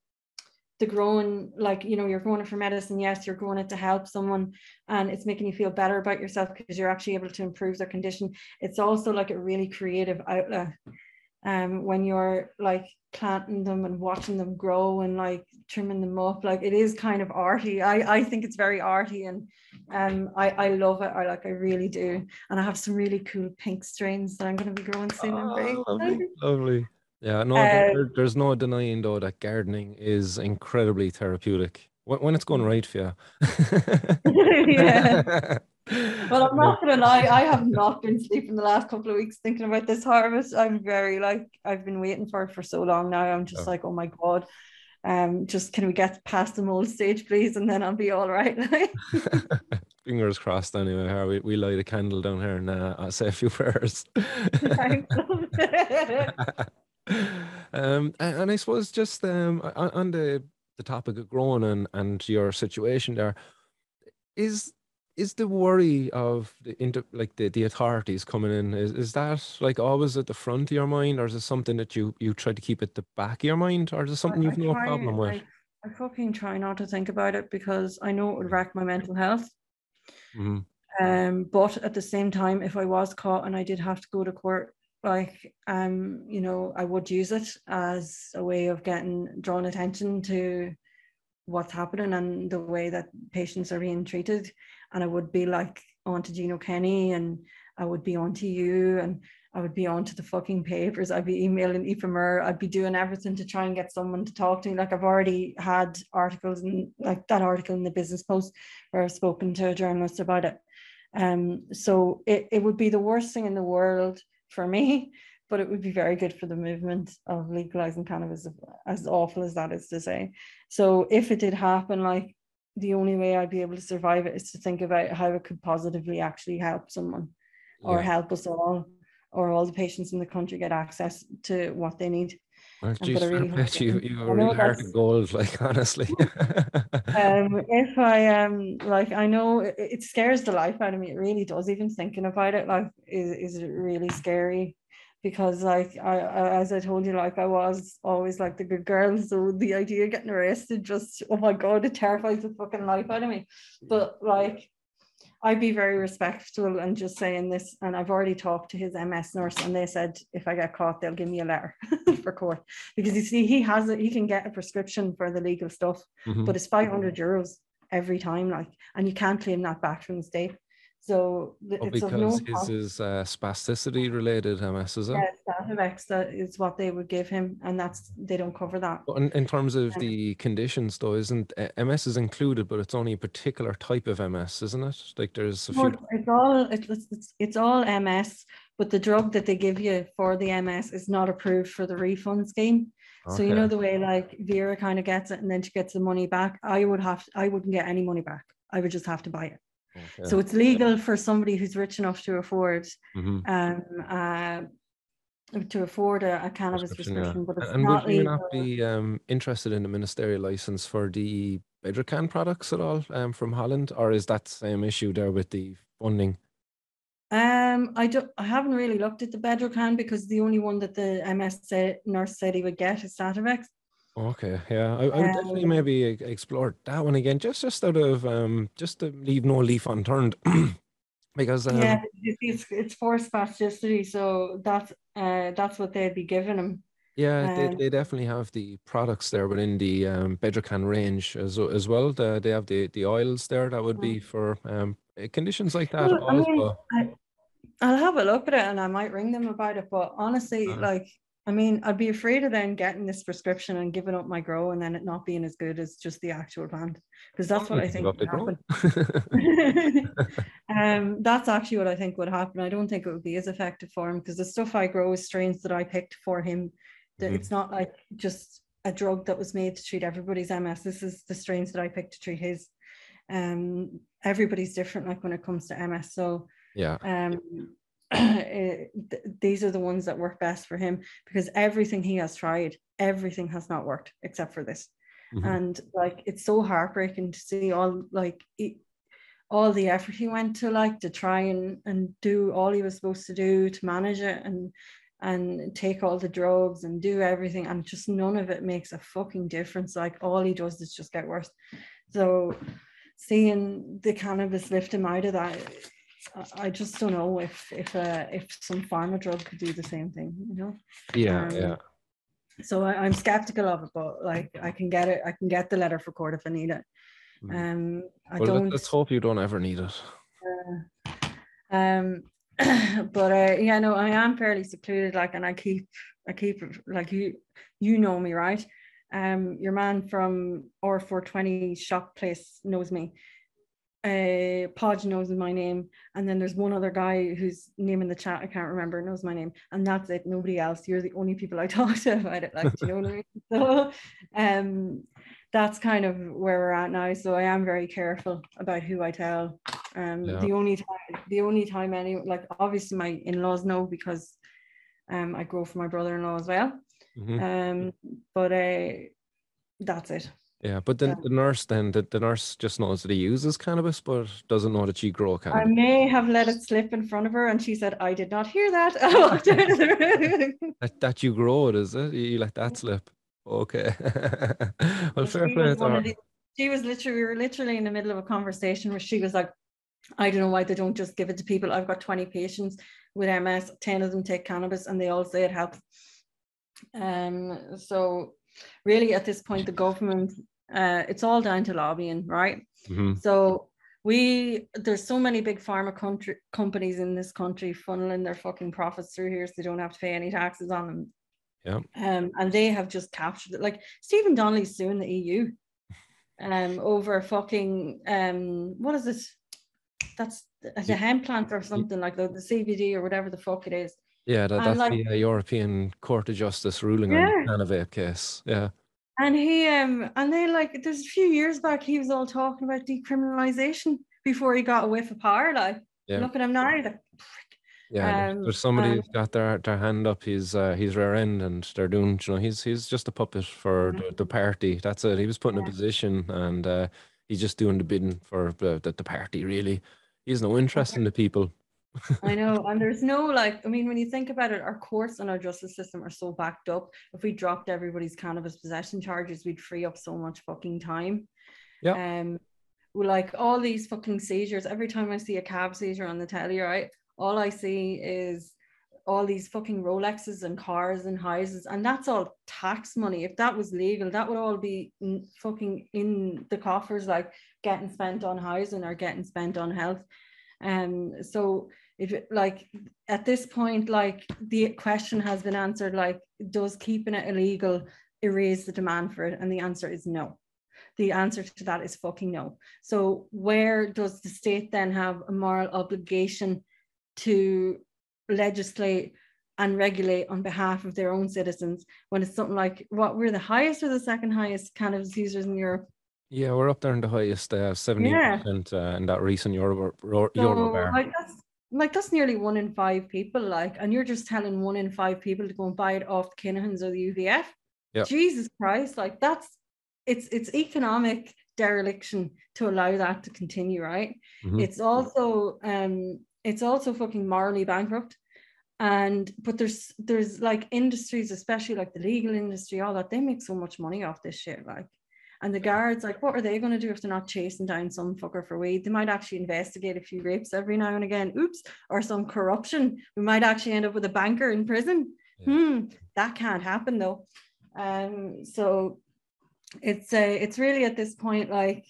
the growing like you know you're growing it for medicine yes you're growing it to help someone and it's making you feel better about yourself because you're actually able to improve their condition. It's also like a really creative outlet um when you're like planting them and watching them grow and like trimming them up. Like it is kind of arty. I i think it's very arty and um i i love it. I like i really do. And i have some really cool pink strains that i'm going to be growing soon oh, lovely, lovely yeah, no, um, there's no denying though that gardening is incredibly therapeutic when, when it's going right for you. yeah. Well, I'm not gonna lie, I have not been sleeping the last couple of weeks thinking about this harvest. I'm very like I've been waiting for it for so long now. I'm just oh. like, oh my god. Um, just can we get past the mold stage, please, and then I'll be all right. Fingers crossed. Anyway, here we, we light a candle down here and uh, I'll say a few prayers. Um, and, and, I suppose just um, on the the topic of growing and, and your situation there, is is the worry of the inter, like the, the authorities coming in is, is that like always at the front of your mind or is it something that you you try to keep at the back of your mind or is it something you've no problem with? I, I, fucking try not to think about it because i know it would wreck my mental health. Mm-hmm. um but at the same time if i was caught and i did have to go to court like um you know i would use it as a way of getting drawn attention to what's happening and the way that patients are being treated. And i would be like on to Gino Kenny and i would be on to you and i would be on to the fucking papers. I'd be emailing Aoife i'd be doing everything to try and get someone to talk to me. Like i've already had articles and like that article in the business post where i've spoken to a journalist about it. Um so it, it would be the worst thing in the world for me, but it would be very good for the movement of legalizing cannabis, as awful as that is to say. So if it did happen, like the only way I'd be able to survive it is to think about how it could positively actually help someone or yeah. help us all. or all the patients in the country get access to what they need. Well, geez, really play you, you were know really hard that's- like honestly. um if i um like i know it, it scares the life out of me. It really does even thinking about it like is, is it really scary? Because like I, I as i told you like i was always like the good girl so the idea of getting arrested just oh my god it terrifies the fucking life out of me. But like I'd be very respectful and just saying this, and I've already talked to his MS nurse, and they said if I get caught, they'll give me a letter for court because you see, he has it, he can get a prescription for the legal stuff, Mhm. but it's 500 euros every time, like, and you can't claim that back from the state. So th- Oh, it's of no because his is uh, spasticity related MS, is it? Sativex, that is what they would give him, and that's they don't cover that. But in, in terms of Um, the conditions, though, isn't uh, MS is included, but it's only a particular type of MS, isn't it? Like there's a No, few. it's- it's all it's, it's- it's it's all MS, but the drug that they give you for the MS is not approved for the refund scheme. So you know the way like Vera kind of gets it and then she gets the money back. I would have I wouldn't get any money back. I would just have to buy it. Okay. So it's legal for somebody who's rich enough to afford Mhm. um uh to afford a, a cannabis Prescription, yeah. but it's And not would you legal. not be um, interested in the ministerial license for the Bedrocan products at all um, from Holland, or is that same issue there with the funding? Um, I don't, I haven't really looked at the Bedrocan because the only one that the MS said, nurse said he would get is Sativex. Okay, yeah, I, I would definitely Um, maybe e- explore that one again, just just out of um, just to leave no leaf unturned, because um, Yeah, it's, it's, it's for spasticity, so that's uh that's what they'd be giving him. Yeah, they, Um, they definitely have the products there within the um, Bedrocan range as, as well. The, they have the, the oils there that would be for um, uh, conditions like that. Mm. Well, I mean. I, I'll have a look at it and I might ring them about it. But honestly, Uh-huh. like, I mean, I'd be afraid of then getting this prescription and giving up my grow and then it not being as good as just the actual plant because that's what I think would happen. um, that's actually what I think would happen. I don't think it would be as effective for him because the stuff I grow is strains that I picked for him. That Mhm. it's not like just a drug that was made to treat everybody's MS. This is the strains that I picked to treat his. Um, everybody's different, like when it comes to MS. So yeah, um th- these are the ones that work best for him because everything he has tried everything has not worked except for this. Mhm. and like it's so heartbreaking to see all like he- all the effort he went to like to try and and do all he was supposed to do to manage it and and take all the drugs and do everything and just none of it makes a fucking difference. Like all he does is just get worse. So seeing the cannabis lift him out of that I- I just don't know if if uh, if some pharma drug could do the same thing, you know. yeah, um, yeah. So I, I'm skeptical of it, but like I can get it, I can get the letter for court if I need it. Mhm. Um, I Well, don't. let's hope you don't ever need it. Um, but uh, yeah, no, I am fairly secluded. Like, and I keep, I keep like you, you know me, right? Um, your man from or 420 shop place knows me. Uh, Podge knows my name, and then there's one other guy whose name in the chat I can't remember knows my name, and that's it. Nobody else. You're the only people I talk to about it. Like, do you know what I mean? So, um, that's kind of where we're at now. So I am very careful about who I tell. Um, Yeah. the only time, the only time any like obviously my in-laws know because um I grow for my brother-in-law as well. Mhm. Um, but uh, that's it. Yeah, but then yeah. the nurse, then the, the nurse just knows that he uses cannabis, but doesn't know that you grow cannabis. I may have let it slip in front of her, and she said, "I did not hear that." I walked out of the room. That, that you grow it, is it? You, let that slip. Okay. well, fair she play to one her. of the- she was literally, we were literally in the middle of a conversation where she was like, I don't know why they don't just give it to people. I've got 20 patients with MS, 10 of them take cannabis and they all say it helps. Um, so really at this point, the government, uh, it's all down to lobbying, right? Mhm. So we there's so many big pharma country companies in this country funneling their fucking profits through here so they don't have to pay any taxes on them. Yeah. Um, and they have just captured it. Like Stephen Donnelly's suing the EU um over fucking um what is it? That's the hemp plant or something like the, the CBD or whatever the fuck it is. Yeah, that, that's like- the uh, European Court of Justice ruling on Yeah. the Kanavape case. Yeah. And he um and they like there's a few years back he was all talking about decriminalization before he got a whiff of power. Like Yeah. look at him now, like. Yeah, Um, there's somebody and who's got their, their hand up his uh, his rear end, and they're doing. You know, he's he's just a puppet for yeah, the, the party. That's it. He was put in a position, and uh, he's just doing the bidding for the, the the party. Really, he's no interest in the people. I know, and there's no like, I mean, when you think about it, our courts and our justice system are so backed up. If we dropped everybody's cannabis possession charges, we'd free up so much fucking time. Yeah. Um, like all these fucking seizures, every time I see a cab seizure on the telly, right, all I see is all these fucking Rolexes and cars and houses, and that's all tax money. If that was legal, that would all be in, fucking in the coffers, like getting spent on housing or getting spent on health. Um, so if like at this point, like the question has been answered, like does keeping it illegal erase the demand for it? And the answer is no. The answer to that is fucking no. So where does the state then have a moral obligation to legislate and regulate on behalf of their own citizens when it's something like what we're the highest or the second highest cannabis users in Europe? Yeah, we're up there in the highest, uh, seventy Yeah. percent uh, in that recent Euro Euro, So Euro bar. like that's like that's nearly one in five people, like, and you're just telling one in five people to go and buy it off the Kinahans or the UVF. Yeah. Jesus Christ, like that's it's it's economic dereliction to allow that to continue, right? Mhm. It's also um it's also fucking morally bankrupt. And but there's there's like industries, especially like the legal industry, all that, they make so much money off this shit. Like and the guards, like, what are they going to do if they're not chasing down some fucker for weed? They might actually investigate a few rapes every now and again. Oops, or some corruption. We might actually end up with a banker in prison. Yeah. Hmm, that can't happen though. Um, so it's uh, it's really at this point like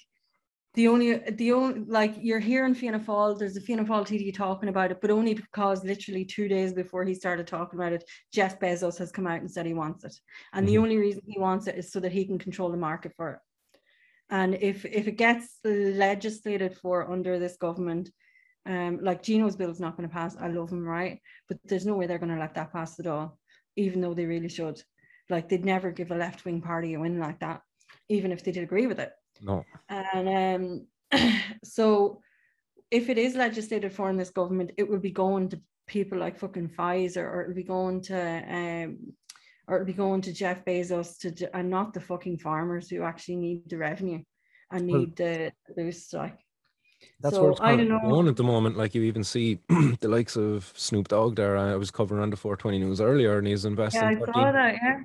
the only the only like you're hearing Fianna Fáil, there's a Fianna Fáil TD talking about it, but only because literally two days before he started talking about it, Jeff Bezos has come out and said he wants it. And the Mhm. only reason he wants it is so that he can control the market for it. And if if it gets legislated for under this government, um, like Gino's bill is not going to pass. I love him, right? But there's no way they're going to let that pass at all, even though they really should. Like they'd never give a left wing party a win like that, even if they did agree with it. No, And um, so if it is legislated for in this government, it will be going to people like fucking Pfizer or it'll be going to um or it'll be going to Jeff Bezos to and not the fucking farmers who actually need the revenue and Well, need the boost like that's So, where it's I don't of know. going at the moment. Like you even see the likes of Snoop Dogg there. I was covering on the 420 news earlier, and he's investing yeah I 13 saw that yeah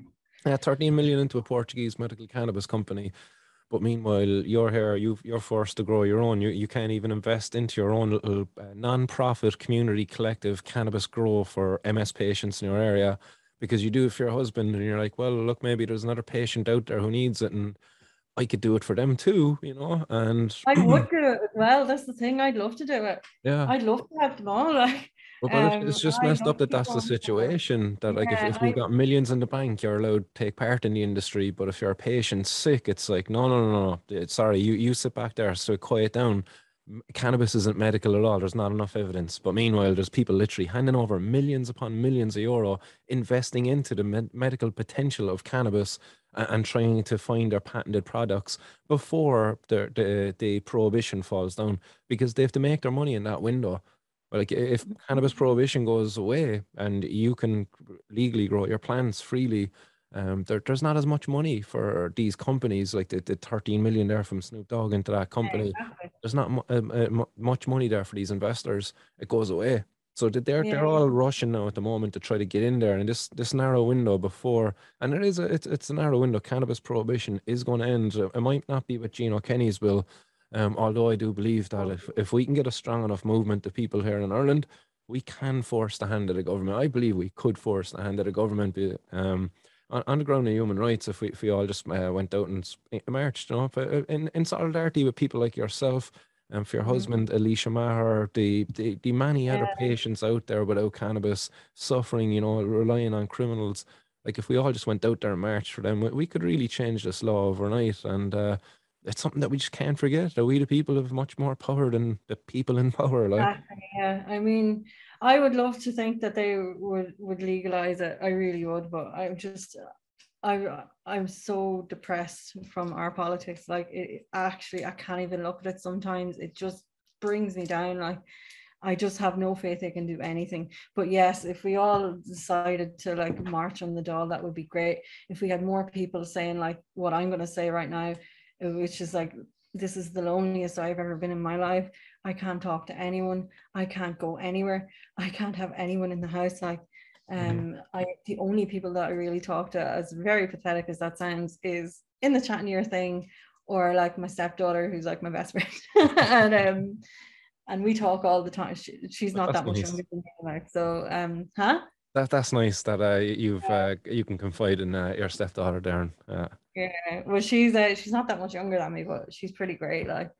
Yeah, 13 million into a Portuguese medical cannabis company. But meanwhile, you're here, you you're forced to grow your own. You, you can't even invest into your own little uh, non-profit community collective cannabis grow for MS patients in your area. Because you do it for your husband and you're like, well, look, maybe there's another patient out there who needs it and I could do it for them too, you know? And I would do it as well. That's the thing. I'd love to do it. Yeah, I'd love to have them all like It's, Um, it's just messed up that that's the situation. That like Yeah, if, if we've I- got millions in the bank, you're allowed to take part in the industry. But if you're a patient sick, it's like no, no, no, no. Sorry, you you sit back there, so quiet down. Cannabis isn't medical at all. There's not enough evidence. But meanwhile, there's people literally handing over millions upon millions of euro, investing into the med- medical potential of cannabis and, and trying to find their patented products before the, the the prohibition falls down because they have to make their money in that window. But like if cannabis prohibition goes away and you can legally grow your plants freely, um, there, there's not as much money for these companies like the, the 13 million there from Snoop Dogg into that company. exactly. There's not mu- uh, mu- much money there for these investors. It goes away. So they're they're all rushing now at the moment to try to get in there in this this narrow window before, and it is a it's it's a narrow window. Cannabis prohibition is going to end. It might not be with Gino Kenny's bill, um, although I do believe that if, if we can get a strong enough movement of people here in Ireland, we can force the hand of the government. I believe we could force the hand of the government be- um, on, on the ground of human rights if we, if we all just uh, went out and marched, you know, uh, in, in solidarity with people like yourself and for your Mhm. husband, Alicia Maher, the, the, the many other Yeah. patients out there without cannabis, suffering, you know, relying on criminals. Like if we all just went out there and marched for them, we, we could really change this law overnight. And uh, it's something that we just can't forget that we the people have much more power than the people in power like Exactly, yeah. I mean, I would love to think that they would would legalize it. I really would, but I'm just, I I'm so depressed from our politics. Like, it, actually, I can't even look at it sometimes. It just brings me down. Like, I just have no faith they can do anything. But yes, if we all decided to like march on the Dáil, that would be great. If we had more people saying like what I'm going to say right now, which is like, this is the loneliest I've ever been in my life. I can't talk to anyone. I can't go anywhere. I can't have anyone in the house. Like, mm-hmm. um, I the only people that I really talk to, as very pathetic as that sounds, is in the chat near thing, or like my stepdaughter, who's like my best friend, and um, and we talk all the time. She, she's not that's that much nice. younger than me, like so. Um, huh? That that's nice that uh, you've uh, you can confide in uh, your stepdaughter, Darren. Yeah, well, she's uh, she's not that much younger than me, but she's pretty great. Like,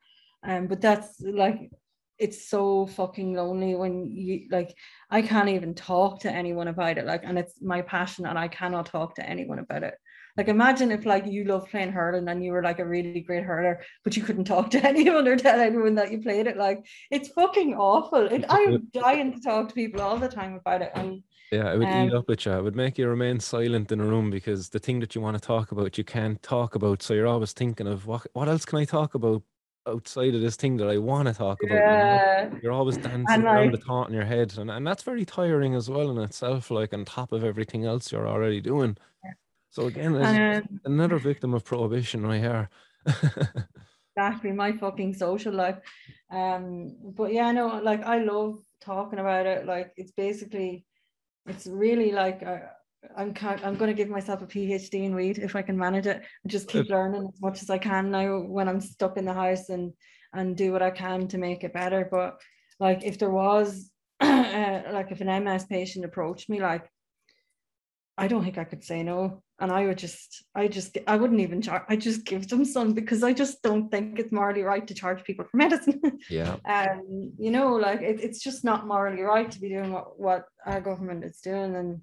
um, but that's like it's so fucking lonely when you like I can't even talk to anyone about it. Like, and it's my passion, and I cannot talk to anyone about it. Like imagine if like you love playing hurling and you were like a really great hurler, but you couldn't talk to anyone or tell anyone that you played it. Like it's fucking awful. It, I'm dying to talk to people all the time about it. And yeah, it would um, eat up with you. It would make you remain silent in a room because the thing that you want to talk about, you can't talk about. So you're always thinking of what what else can I talk about outside of this thing that I want to talk about. Yeah. You know? You're always dancing like, around the thought in your head. And, and that's very tiring as well in itself, like on top of everything else you're already doing. So again, um, another victim of prohibition right here. exactly my fucking social life. Um, but yeah, no, like I love talking about it. Like it's basically, it's really like uh, I'm I'm going to give myself a PhD in weed if I can manage it and just keep learning as much as I can now when I'm stuck in the house and and do what I can to make it better. But like if there was uh, like if an MS patient approached me, like I don't think I could say no. And I would just, I just, I wouldn't even charge. I just give them some because I just don't think it's morally right to charge people for medicine. Yeah. um, you know, like it, it's just not morally right to be doing what what our government is doing, and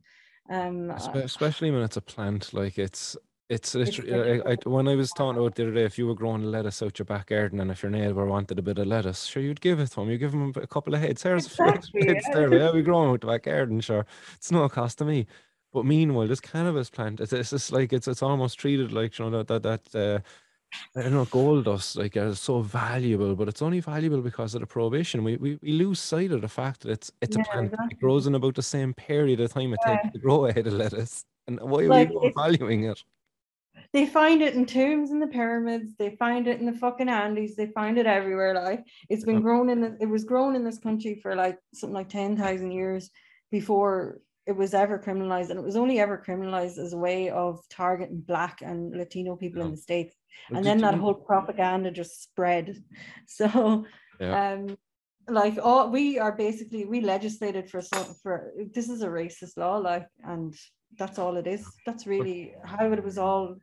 um, especially when it's a plant, like it's it's literally, I, I, when I was talking about the other day, if you were growing lettuce out your back garden and if your neighbour wanted a bit of lettuce, sure, you'd give it to him. You give him a couple of heads. There's exactly, heads yeah. there. Yeah, we growing out the back garden, sure. It's no cost to me. But meanwhile, this cannabis plant, it's, it's just like it's it's almost treated like you know that that that uh, I don't know gold dust like uh, it's so valuable, but it's only valuable because of the prohibition. We we, we lose sight of the fact that it's it's yeah, a plant exactly. it grows in about the same period of time it yeah. takes to grow a head of lettuce, and why are like, we valuing it? They find it in tombs in the pyramids. They find it in the fucking Andes. They find it everywhere. Like it's been grown in. The, it was grown in this country for like something like ten thousand years before it was ever criminalized and it was only ever criminalized as a way of targeting black and latino people yeah. in the states. And then that whole propaganda just spread. So yeah. um like all we are basically we legislated for some for this is a racist law like and that's all it is. That's really how it was all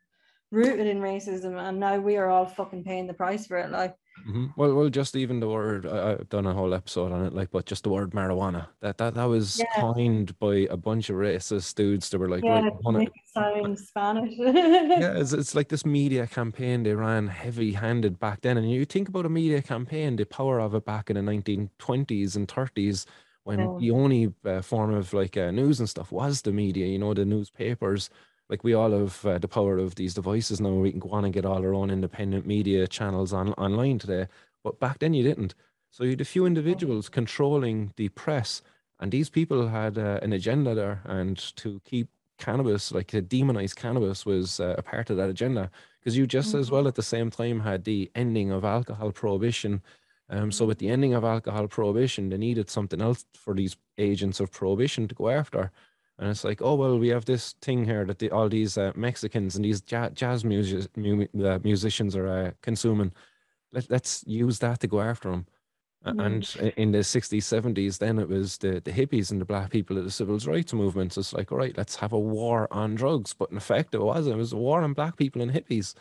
rooted in racism and now we are all fucking paying the price for it like Mm-hmm. Well, well, just even the word I, have done a whole episode on it, like, but just the word marijuana that that that was yeah. coined by a bunch of racist dudes that were like, yeah, right, sound Spanish. yeah, it's, it's like this media campaign they ran heavy-handed back then, and you think about a media campaign, the power of it back in the 1920s and 30s when the only uh, form of like uh, news and stuff was the media, you know, the newspapers like we all have uh, the power of these devices now. We can go on and get all our own independent media channels on online today. But back then you didn't. So you had a few individuals controlling the press, and these people had uh, an agenda there. And to keep cannabis, like to demonize cannabis, was uh, a part of that agenda. Because you just mm-hmm. as well at the same time had the ending of alcohol prohibition. Um, so with the ending of alcohol prohibition, they needed something else for these agents of prohibition to go after. And it's like, oh well, we have this thing here that the, all these uh, Mexicans and these jazz, jazz music, mu- uh, musicians are uh, consuming. Let, let's use that to go after them. Mm. And in the 60s, 70s, then it was the, the hippies and the black people of the civil rights movements. It's like, all right, let's have a war on drugs. But in effect, it wasn't. It was a war on black people and hippies.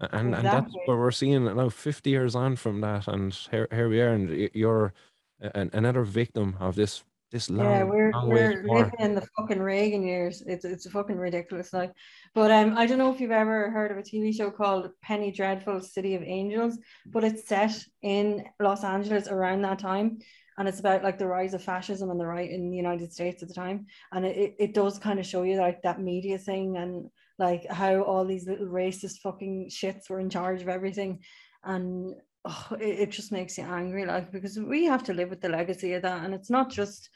And, exactly. and that's what we're seeing now 50 years on from that. And here, here we are. And you're an, another victim of this this long, yeah, we're, long we're living in the fucking Reagan years. It's it's fucking ridiculous. Like, but um, I don't know if you've ever heard of a TV show called Penny Dreadful City of Angels, but it's set in Los Angeles around that time. And it's about like the rise of fascism on the right in the United States at the time. And it, it does kind of show you like that media thing and like how all these little racist fucking shits were in charge of everything. And oh, it, it just makes you angry, like because we have to live with the legacy of that, and it's not just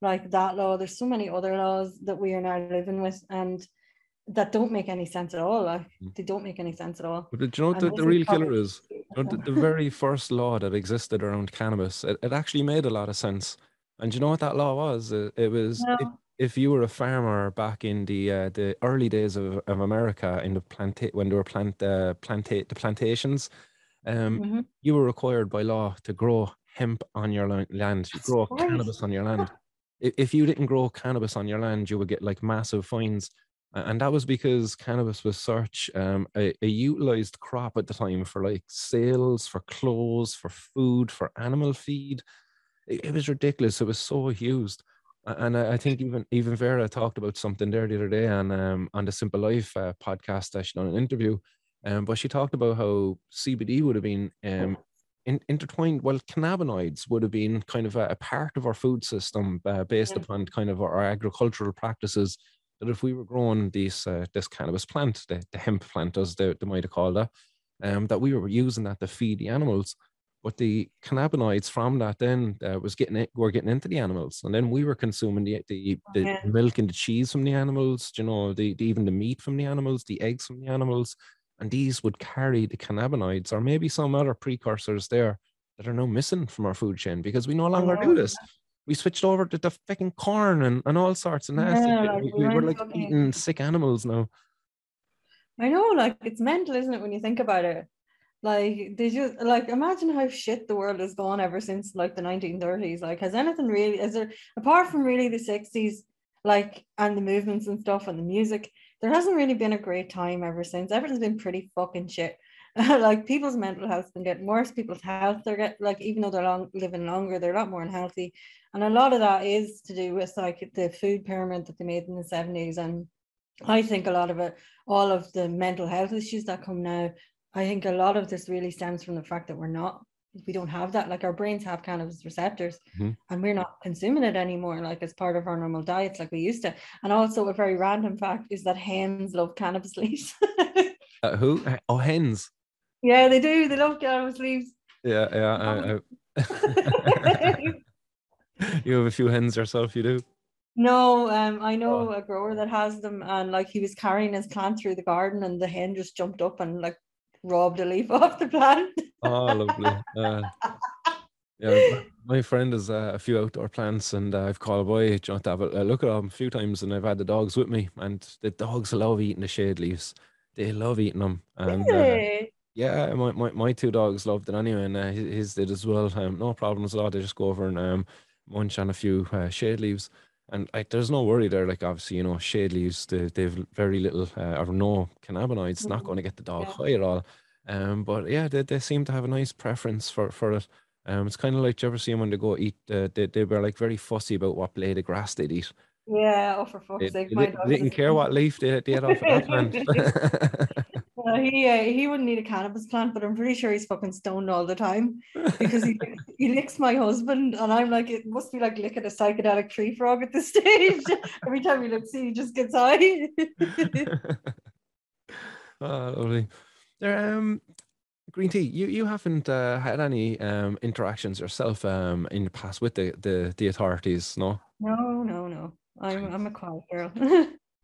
like that law. There's so many other laws that we are now living with, and that don't make any sense at all. Like Mm. they don't make any sense at all. But do you know what the, the real killer is? You know, the, the very first law that existed around cannabis, it, it actually made a lot of sense. And do you know what that law was? It, it was if, No. if you were a farmer back in the uh, the early days of, of America in the plant when there were plant uh, the plantations, um, Mhm. you were required by law to grow hemp on your land, you grow right. cannabis on your land. If you didn't grow cannabis on your land, you would get like massive fines. And that was because cannabis was such um, a, a utilized crop at the time for like sales, for clothes, for food, for animal feed. It, it was ridiculous. It was so used. And I I think even even Vera talked about something there the other day on um, on the Simple Life uh, podcast. She done an interview, um, but she talked about how CBD would have been um, in, intertwined. Well, cannabinoids would have been kind of a, a part of our food system uh, based Yeah. upon kind of our, our agricultural practices. That if we were growing these uh, this cannabis plant, the, the hemp plant, as they, they might have called it, um, that we were using that to feed the animals. But the cannabinoids from that then uh, was getting it, were getting into the animals, and then we were consuming the the, the Yeah. milk and the cheese from the animals. You know, the, the even the meat from the animals, the eggs from the animals, and these would carry the cannabinoids or maybe some other precursors there that are now missing from our food chain because we no longer do oh. this. We switched over to the fucking corn and, and all sorts of nasty. Yeah, like we, we we were like eating sick animals now. I know, like it's mental, isn't it, when you think about it? Like they just like imagine how shit the world has gone ever since like the 1930s. Like, has anything really is there apart from really the 60s, like and the movements and stuff and the music, there hasn't really been a great time ever since. Everything's been pretty fucking shit. like people's mental health's been getting worse, people's health, they're get like even though they're long living longer, they're a lot more unhealthy. And a lot of that is to do with like the food pyramid that they made in the 70s. And I think a lot of it all of the mental health issues that come now, I think a lot of this really stems from the fact that we're not, we don't have that. Like our brains have cannabis receptors Mhm. and we're not consuming it anymore, like as part of our normal diets, like we used to. And also, a very random fact is that hens love cannabis leaves. Uh, who? Oh, hens. yeah, they do. They love cannabis leaves. Yeah, yeah. I, I... you have a few hens yourself, you do. No, um, I Oh. know a grower that has them, and like he was carrying his plant through the garden, and the hen just jumped up and like robbed a leaf off the plant. Oh, lovely. Uh, yeah, my friend has uh, a few outdoor plants, and uh, I've called a boy, John, to have a, a look at them a few times, and I've had the dogs with me, and the dogs love eating the shade leaves. They love eating them, and uh, Really? yeah, my, my, my two dogs loved it anyway, and uh, his, his did as well. Um, no problems at all. They just go over and um, munch on a few uh, shade leaves. And like, there's no worry there. Like, obviously, you know, shade leaves, they, they've very little uh, or no cannabinoids. Not Mhm. going to get the dog Yeah. high at all. Um, but yeah, they, they seem to have a nice preference for, for it. Um, it's kind of like, do you ever see them when they go eat? Uh, they, they were like very fussy about what blade of grass they'd eat. Yeah, oh for They, fuck's sake, they my they didn't care what leaf they, they had off of that plant. Well, he uh, he wouldn't need a cannabis plant, but I'm pretty sure he's fucking stoned all the time because he he licks my husband, and I'm like, it must be like licking a psychedelic tree frog at this stage. Every time he looks, he just gets high. oh, lovely. There, um, green tea. You you haven't uh, had any um interactions yourself um in the past with the the, the authorities, no? no, no, no. I'm I'm a quiet girl.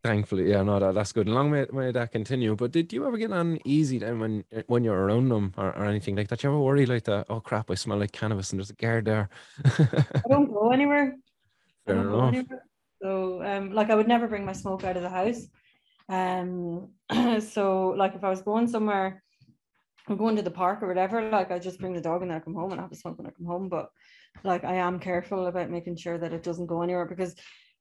Thankfully, yeah, no, that, that's good. Long may, may that continue. But did you ever get on easy then when when you're around them or, or anything like that? You ever worry like that? Oh crap, I smell like cannabis and there's a guard there. I don't go anywhere. Fair enough. anywhere. So um like I would never bring my smoke out of the house. Um so like if I was going somewhere I'm going to the park or whatever, like I just bring the dog and then I come home and I have a smoke when I come home. But like I am careful about making sure that it doesn't go anywhere because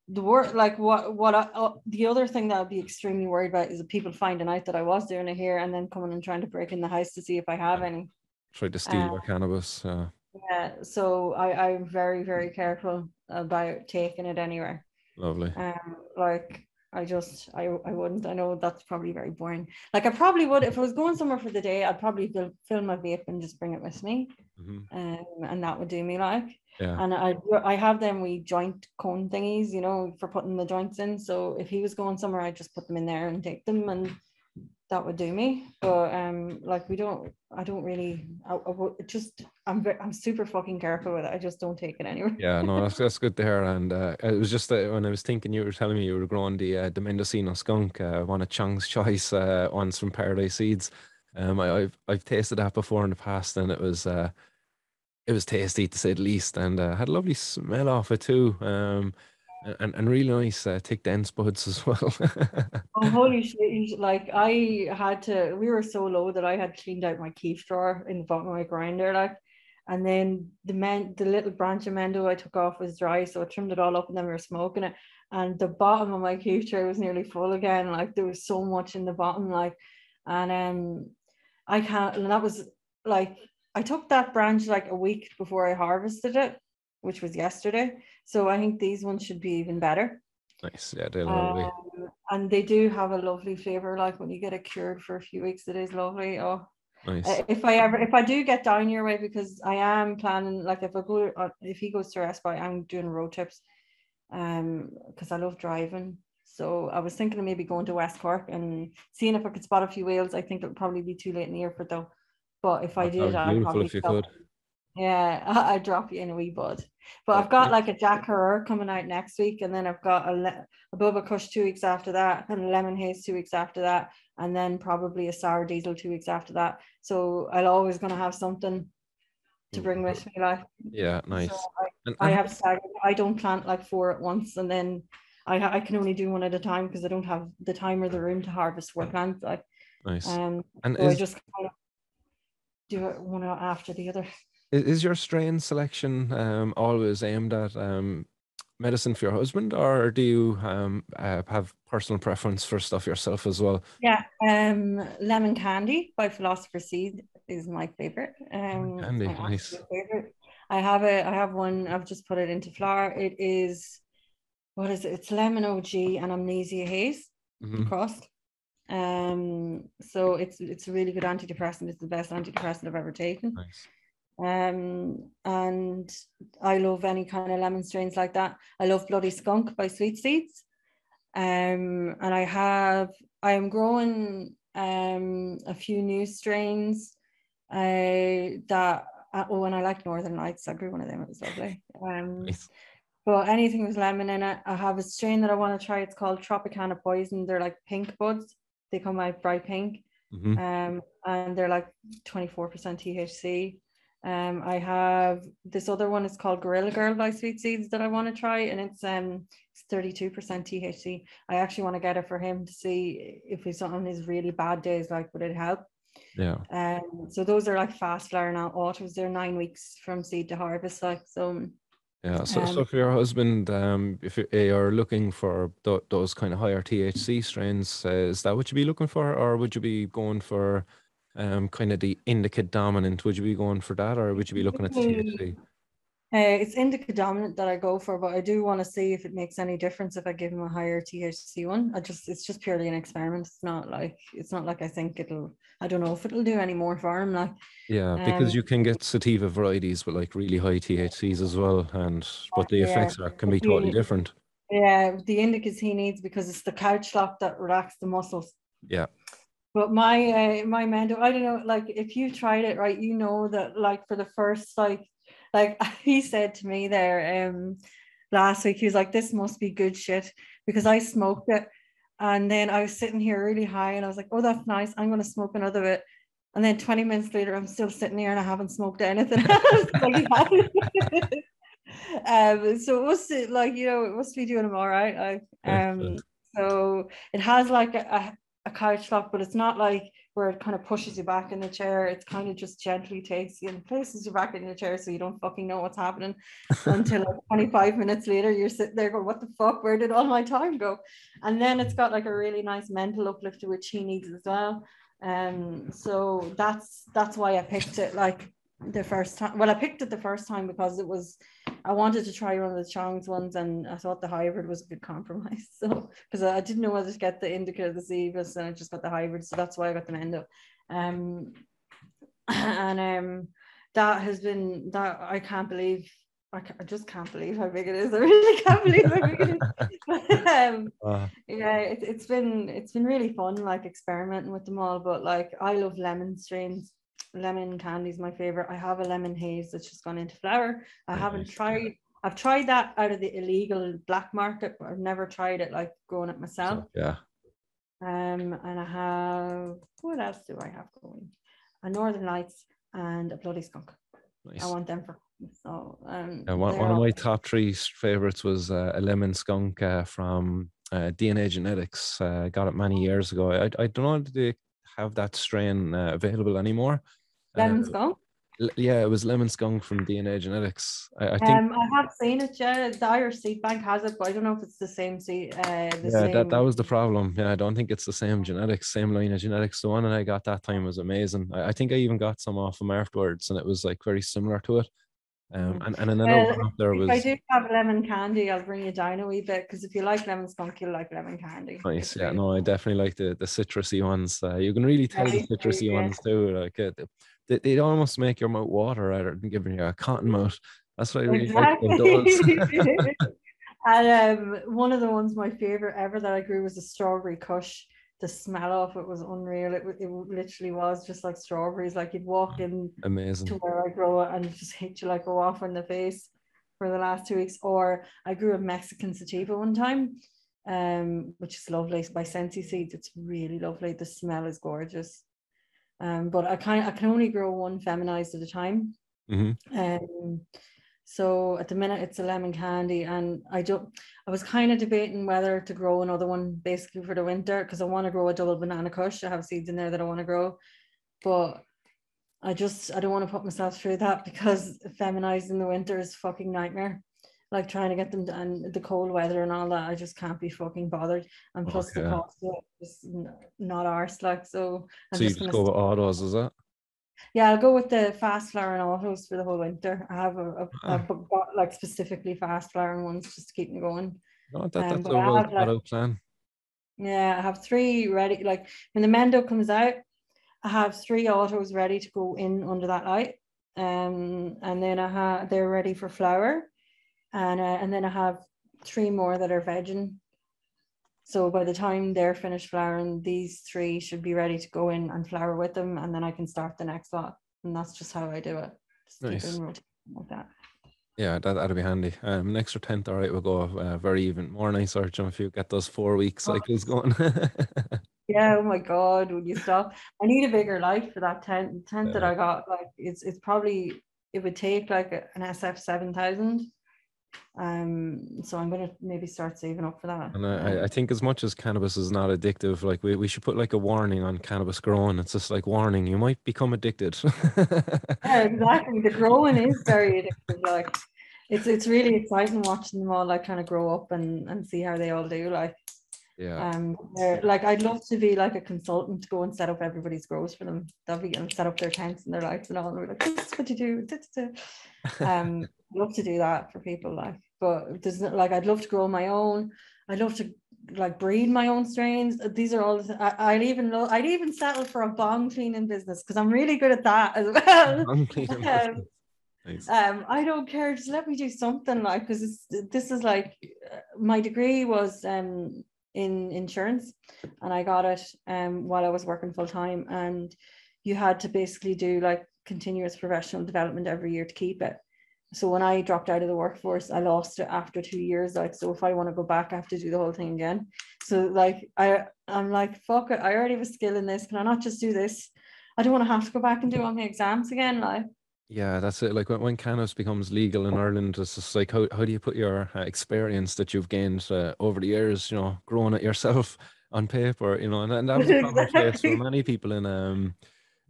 the word like what what I, uh, the other thing that I'd be extremely worried about is people finding out that I was doing it here and then coming and trying to break in the house to see if I have any. Tried to steal your cannabis. Uh, Yeah, so I, I'm very, very careful about taking it anywhere. lovely. Um, like I just I I wouldn't. I know that's probably very boring. Like I probably would if I was going somewhere for the day. I'd probably fill, fill my vape and just bring it with me, Mhm. um, and that would do me like. Yeah. And I I have them we joint cone thingies, you know, for putting the joints in. So if he was going somewhere, I'd just put them in there and take them, and that would do me. But um, like we don't, I don't really, I, I just, I'm very, I'm super fucking careful with it. I just don't take it anywhere. Yeah, no, that's that's good to hear. And uh, it was just that when I was thinking, you were telling me you were growing the uh, the Mendocino skunk, uh, one of Chong's choice uh, ones from Paradise Seeds. Um, I, have I've tasted that before in the past, and it was uh, it was tasty to say the least, and uh, had a lovely smell off it too. Um, and, and really nice uh, thick dense buds as well. oh, holy shit! Like I had to, we were so low that I had cleaned out my keef drawer in the bottom of my grinder, like, and then the men, the little branch of mendo I took off was dry, so I trimmed it all up, and then we were smoking it, and the bottom of my keef tray was nearly full again. Like there was so much in the bottom, like, and um, I can't, and that was like I took that branch like a week before I harvested it, which was yesterday. So I think these ones should be even better. Nice. Yeah, they're lovely. Um, and they do have a lovely flavor. Like when you get it cured for a few weeks, it is lovely. Oh, nice. Uh, if I ever, if I do get down your way, because I am planning, like if I go, uh, if he goes to Respite, I'm doing road trips, um, because I love driving. So I was thinking of maybe going to West Cork and seeing if I could spot a few whales. I think it'll probably be too late in the year for though. But if I did, I'd probably if you could. Yeah, I, would drop you in a wee bud. But I've got like a Jack Herer coming out next week, and then I've got a, le- a Bubba Kush two weeks after that, and a Lemon Haze two weeks after that, and then probably a Sour Diesel two weeks after that. So I'm always going to have something to bring with me. Like, yeah, nice. So I, and, I have staggered. I don't plant like four at once, and then I I can only do one at a time because I don't have the time or the room to harvest four plants. Like, nice. Um, and so is, I just kind of do it one after the other. Is your strain selection um, always aimed at um, medicine for your husband, or do you um, uh, have personal preference for stuff yourself as well? Yeah, um, lemon candy by Philosopher Seed is my favorite. Um, candy, nice. Favorite. I have a, I have one. I've just put it into flour. It is, what is it? It's lemon OG and amnesia haze mm-hmm. crossed. Um, so it's it's a really good antidepressant. It's the best antidepressant I've ever taken. Nice. Um, and I love any kind of lemon strains like that. I love Bloody Skunk by Sweet Seeds. Um, and I have, I am growing um, a few new strains uh, that, uh, oh, and I like Northern Lights. I grew one of them. It was lovely. Um, nice. But anything with lemon in it. I have a strain that I want to try. It's called Tropicana Poison. They're like pink buds. They come out bright pink. Mm-hmm. Um, and they're like 24% THC. Um, I have this other one is called Gorilla Girl by Sweet Seeds that I want to try, and it's um it's 32% THC. I actually want to get it for him to see if he's on his really bad days, like would it help? Yeah. Um, so those are like fast flowering autos. They're nine weeks from seed to harvest, like so. Yeah, so, um, so for your husband, um, if you're looking for th- those kind of higher THC strains, uh, is that what you'd be looking for, or would you be going for um, kind of the indica dominant. Would you be going for that, or would you be looking at the THC? Uh, it's indica dominant that I go for, but I do want to see if it makes any difference if I give him a higher THC one. I just it's just purely an experiment. It's not like it's not like I think it'll. I don't know if it'll do any more for him. Like yeah, because um, you can get sativa varieties with like really high THCs as well, and but the yeah, effects are, can be totally different. Yeah, the indicas he needs because it's the couch lock that relaxes the muscles. Yeah. But my uh, my mentor, I don't know, like if you tried it right, you know that like for the first like like he said to me there um last week, he was like, This must be good shit because I smoked it. And then I was sitting here really high and I was like, Oh, that's nice. I'm gonna smoke another bit. And then 20 minutes later, I'm still sitting here and I haven't smoked anything. um, so it must like you know, it must be doing them all right. Like um so it has like a, a couch lock, but it's not like where it kind of pushes you back in the chair. It's kind of just gently takes you and places you back in the chair so you don't fucking know what's happening until like 25 minutes later you're sitting there going, What the fuck? Where did all my time go? And then it's got like a really nice mental uplifter which he needs as well. Um so that's that's why I picked it like the first time. Well, I picked it the first time because it was I wanted to try one of the Chong's ones, and I thought the hybrid was a good compromise. So because I didn't know whether to get the indica or the sativas, and I just got the hybrid, so that's why I got the Mendo. Um, and um, that has been that I can't believe I, I, just can't believe how big it is. I really can't believe how big it is. But, um, uh, yeah, it, it's been it's been really fun, like experimenting with them all. But like, I love lemon strains. Lemon candy is my favorite. I have a lemon haze that's just gone into flower. I haven't tried. I've tried that out of the illegal black market, but I've never tried it like growing it myself. Yeah. Um, and I have what else do I have going? A Northern Lights and a Bloody Skunk. Nice. I want them for so um, yeah, one, one of my top three favorites was uh, a lemon skunk uh, from uh, DNA Genetics. Uh, got it many years ago. I, I don't know if they have that strain uh, available anymore. Lemon uh, skunk. Yeah, it was lemon skunk from DNA Genetics. I, I think um, I have seen it. Yeah, the Irish Seed Bank has it, but I don't know if it's the same seed. Uh, the yeah, same... that that was the problem. Yeah, I don't think it's the same genetics, same line of genetics. The one that I got that time was amazing. I, I think I even got some off them afterwards, and it was like very similar to it. Um, and, and another well, there was. If I do have lemon candy, I'll bring you down a wee bit because if you like lemon skunk, you'll like lemon candy. Nice, yeah. No, I definitely like the the citrusy ones. Uh, you can really tell the citrusy yeah. ones too. Like uh, they, they almost make your mouth water rather than giving you a cotton mouth. That's what I really exactly. like. and um, one of the ones my favorite ever that I grew was a strawberry kush the smell of it was unreal. It, it literally was just like strawberries. Like you'd walk in amazing to where I grow it and just hit you like go off in the face for the last two weeks. Or I grew a Mexican sativa one time, um, which is lovely by Sensi Seeds. It's really lovely. The smell is gorgeous. Um, but I kind I can only grow one feminized at a time. Mm-hmm. Um, so at the minute it's a lemon candy, and I don't. I was kind of debating whether to grow another one basically for the winter because I want to grow a double banana kush. I have seeds in there that I want to grow, but I just I don't want to put myself through that because feminized in the winter is fucking nightmare. Like trying to get them and the cold weather and all that, I just can't be fucking bothered. And plus okay. the cost is not ours. Like so. I'm so you just, go with autos, is it? Yeah, I'll go with the fast flowering autos for the whole winter. I have a, a, a got like specifically fast flowering ones just to keep me going. No, that, um, that's a well thought out plan. Yeah, I have three ready. Like when the Mendo comes out, I have three autos ready to go in under that light. Um, and then I have they're ready for flower, and uh, and then I have three more that are vegging so by the time they're finished flowering, these three should be ready to go in and flower with them, and then I can start the next lot. And that's just how I do it. Just nice. like that. Yeah, that that'd be handy. Um, an extra tent, all right, we'll go uh, very even. More nicer, John, if you get those four week oh. cycles oh. going. yeah, oh my god, would you stop? I need a bigger light for that tent. tent yeah. that I got, like it's it's probably it would take like an SF seven thousand um, so I'm gonna maybe start saving up for that. And I, I think as much as cannabis is not addictive, like we, we should put like a warning on cannabis growing. It's just like warning, you might become addicted. yeah, exactly. The growing is very addictive. Like it's it's really exciting watching them all like kind of grow up and and see how they all do. Like yeah. Um, like I'd love to be like a consultant to go and set up everybody's grows for them. They'll be and set up their tents and their lights and all. And we're like, this is what you do. Um, love to do that for people like but there's like I'd love to grow my own. I'd love to like breed my own strains. These are all I, would even know I'd even settle for a bong cleaning business because I'm really good at that as well. Um, nice. um, I don't care just let me do something like because this is like my degree was um in insurance and I got it um while I was working full time and you had to basically do like continuous professional development every year to keep it so when I dropped out of the workforce, I lost it after two years. Like, so if I want to go back, I have to do the whole thing again. So like I I'm like, fuck it, I already have a skill in this. Can I not just do this? I don't want to have to go back and do all my exams again. Like yeah, that's it. Like when, when cannabis becomes legal in Ireland, it's just like how, how do you put your uh, experience that you've gained uh, over the years, you know, growing it yourself on paper, you know, and, and that was a problem exactly. for many people in um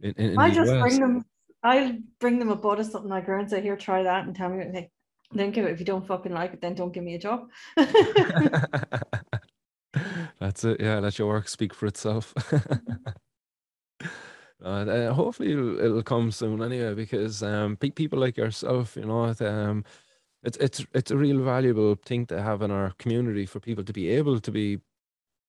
in, in, in I just US. bring them I'll bring them a bud of something like her and say, here, try that and tell me what you think. Then give it. If you don't fucking like it, then don't give me a job. That's it. Yeah, let your work speak for itself. uh, hopefully it'll, it'll, come soon anyway, because um, people like yourself, you know, um, it's it's it's a real valuable thing to have in our community for people to be able to be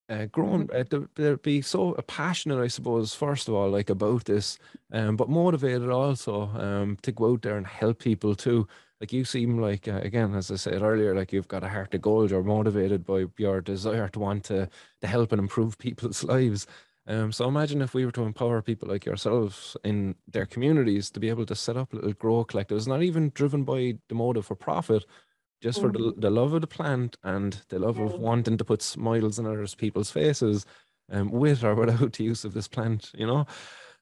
uh, grown mm-hmm. uh, they'd be so passionate i suppose first of all like about this um, but motivated also um, to go out there and help people too. Like you seem like uh, again as i said earlier like you've got a heart of gold. You're motivated by your desire to want to to help and improve people's lives. Um, so imagine if we were to empower people like yourselves in their communities to be able to set up little grow collectives not even driven by the motive for profit just for the, Mhm. the love of the plant and the love of wanting to put smiles on other people's faces um, with or without the use of this plant you know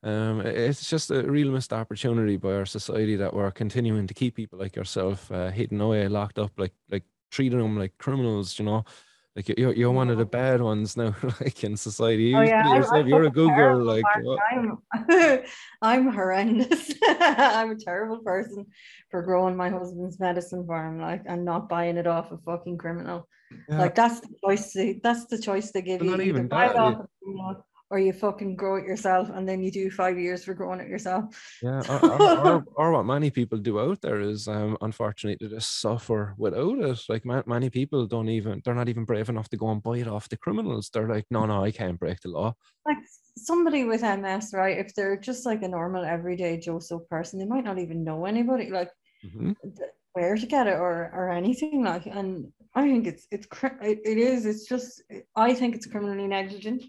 um, it's just a real missed opportunity by our society that we're continuing to keep people like yourself uh, hidden away, locked up, like like treating them like criminals. You know, like you- you're you're one of the bad ones now, like in society. Oh yeah, yourself, I'm you're a good girl. Like I'm I'm horrendous. I'm a terrible person for growing my husband's medicine farm, like, and not buying it off a fucking criminal. yeah, Like that's the choice. They, that's the choice they give But you. not even buy it that, off a criminal or you fucking grow it yourself, and then you do five years for growing it yourself. yeah. Or, or, or, or what many people do out there is, um, unfortunately, to just suffer without it. Like ma- many people don't even, they're not even brave enough to go and buy it off the criminals. They're like, no, no, I can't break the law. like somebody with MS, right? If they're just like a normal everyday Joe So person, they might not even know anybody like Mhm. th- where to get it or or anything like. And I think it's it's it, it is. It's just I think it's criminally negligent,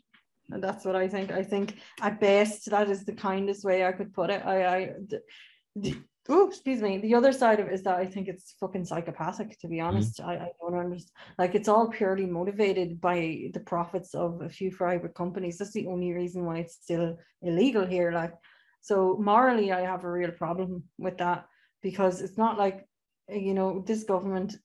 and that's what I think. I think at best that is the kindest way I could put it. I I. The, the, Oh, excuse me. The other side of it is that I think it's fucking psychopathic, to be honest. I, I don't understand. Like, it's all purely motivated by the profits of a few private companies. That's the only reason why it's still illegal here. Like, so morally, I have a real problem with that because it's not like, you know, this government,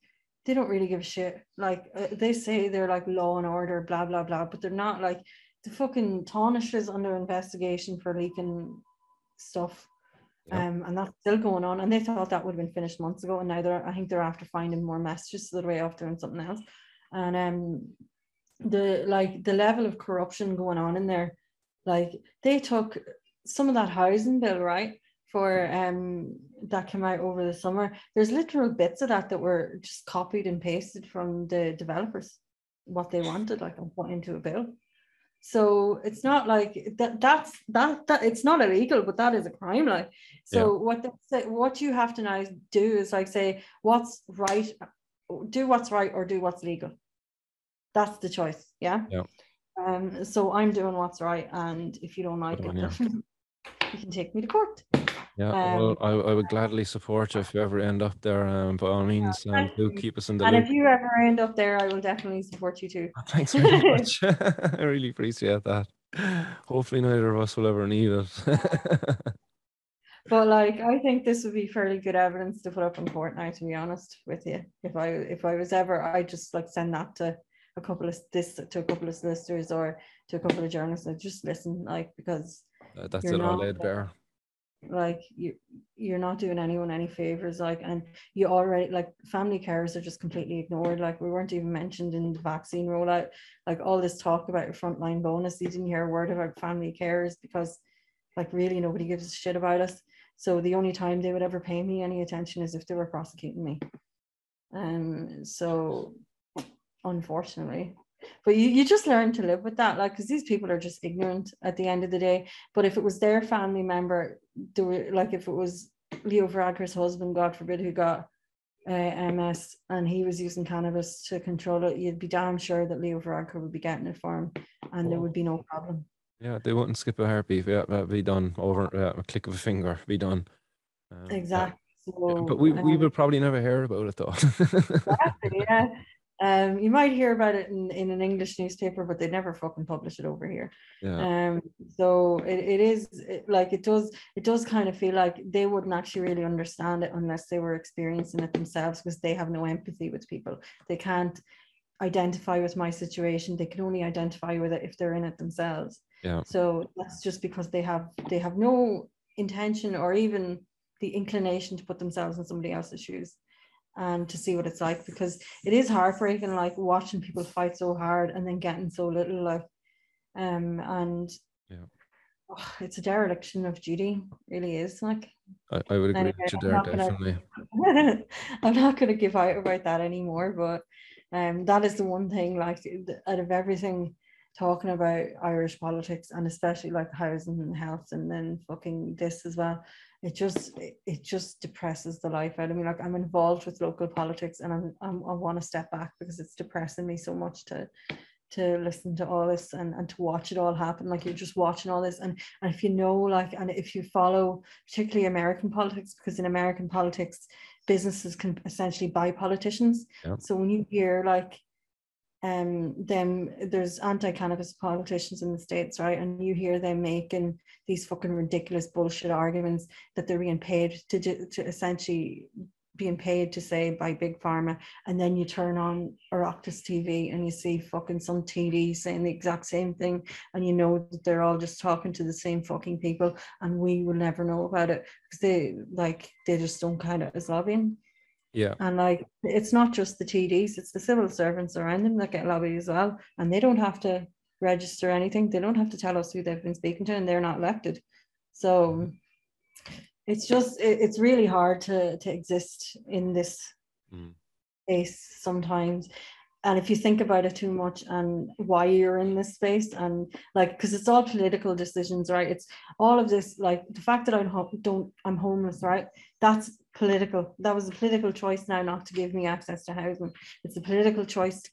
they don't really give a shit. Like, uh, they say they're like law and order, blah, blah, blah, but they're not like the fucking Tánaiste is under investigation for leaking stuff. Yeah. Um, and that's still going on. And they thought that would have been finished months ago. And now they're, I think they're after finding more messages, so they're way off doing something else. And um, the like the level of corruption going on in there, like they took some of that housing bill, right? For um that came out over the summer. There's literal bits of that that were just copied and pasted from the developers, what they wanted, like and put into a bill. So it's not like that. That's that. That it's not illegal, but that is a crime. Like so, what the, what you have to now do is like say what's right, do what's right, or do what's legal. That's the choice. Yeah. Yeah. Um. So I'm doing what's right, and if you don't like Good it, on then you can take me to court. Yeah, Um, well, I, I would gladly support you if you ever end up there. Um, by all means, um, do keep us in the And loop. if you ever end up there, I will definitely support you too. Thanks very much. I really appreciate that. Hopefully, neither of us will ever need it. But like, I think this would be fairly good evidence to put up in court now. To be honest with you, if I if I was ever, I just like send that to a couple of this to a couple of solicitors or to a couple of journalists. Like, just listen, like because Uh, That's it, all laid bare. Like you you're not doing anyone any favors. Like, and you already like family carers are just completely ignored. Like, we weren't even mentioned in the vaccine rollout. Like all this talk about a frontline bonus, you didn't hear a word about family carers because like really nobody gives a shit about us. So the only time they would ever pay me any attention is if they were prosecuting me. Um, so unfortunately, but you, you just learn to live with that, like because these people are just ignorant at the end of the day. But if it was their family member, they were like if it was Leo Varadkar's husband, God forbid, who got uh, MS and he was using cannabis to control it, you'd be damn sure that Leo Varadkar would be getting it for him, and there would be no problem. Yeah, they wouldn't skip a heartbeat. Yeah, that'd be done over yeah, a click of a finger. Be done. Um. Exactly. Yeah, But we, we um, will probably never hear about it though. Exactly, yeah. Um, you might hear about it in, in an English newspaper, but they never fucking publish it over here. yeah. Um, so it, it is it, like it does it does kind of feel like they wouldn't actually really understand it unless they were experiencing it themselves because they have no empathy with people. They can't identify with my situation. They can only identify with it if they're in it themselves. Yeah. So that's just because they have they have no intention or even the inclination to put themselves in somebody else's shoes and to see what it's like because it is heartbreaking like watching people fight so hard and then getting so little like um and Yeah. oh, it's a dereliction of duty really is like I, I would agree Anyway, with you I'm there, not gonna- definitely. I'm not going to give out about that anymore, but um, that is the one thing. Like out of everything talking about Irish politics and especially like housing and health and then fucking this as well. It just it just depresses the life out of me. Like I'm involved with local politics and I'm, I'm I want to step back because it's depressing me so much to to listen to all this and, and to watch it all happen like you're just watching all this and, and if you know like and if you follow particularly american politics because in american politics businesses can essentially buy politicians yeah. so when you hear like um them there's anti-cannabis politicians in the states right? And you hear them making these fucking ridiculous bullshit arguments that they're being paid to to essentially being paid to say by big pharma. And then you turn on Oireachtas TV and you see fucking some TD saying the exact same thing. And you know that they're all just talking to the same fucking people. And we will never know about it because they like they just don't kind of as lobbying yeah. And like it's not just the TDs it's the civil servants around them that get lobbied as well and they don't have to register anything they don't have to tell us who they've been speaking to and they're not elected. So it's just it, it's really hard to to exist in this mm. space sometimes. And if you think about it too much and why you're in this space and like because it's all political decisions right? It's all of this like the fact that I'm don't i'm homeless right? That's political that was a political choice now not to give me access to housing it's a political choice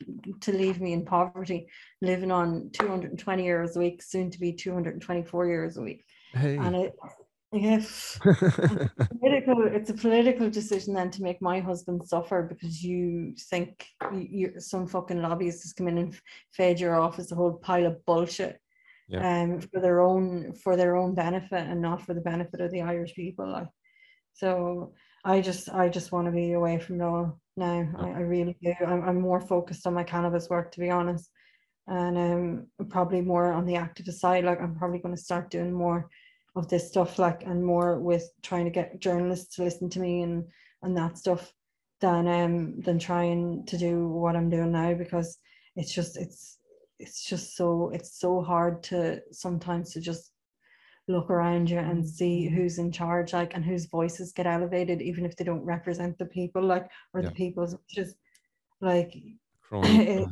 to, leave me in poverty living on 220 euros a week soon to be 224 euros a week hey. and it Yes. political, it's a political decision then to make my husband suffer because you think you, some fucking lobbyists has come in and fed your office a whole pile of bullshit yeah. um, for their own for their own benefit and not for the benefit of the Irish people. Like, so I just I just want to be away from it all now. I, I really do. I'm, I'm more focused on my cannabis work to be honest, and um probably more on the activist side. Like I'm probably going to start doing more of this stuff like and more with trying to get journalists to listen to me and and that stuff than um than trying to do what I'm doing now because it's just it's it's just so it's so hard to sometimes to just look around you and see who's in charge like and whose voices get elevated even if they don't represent the people like or yeah. the people's just like it,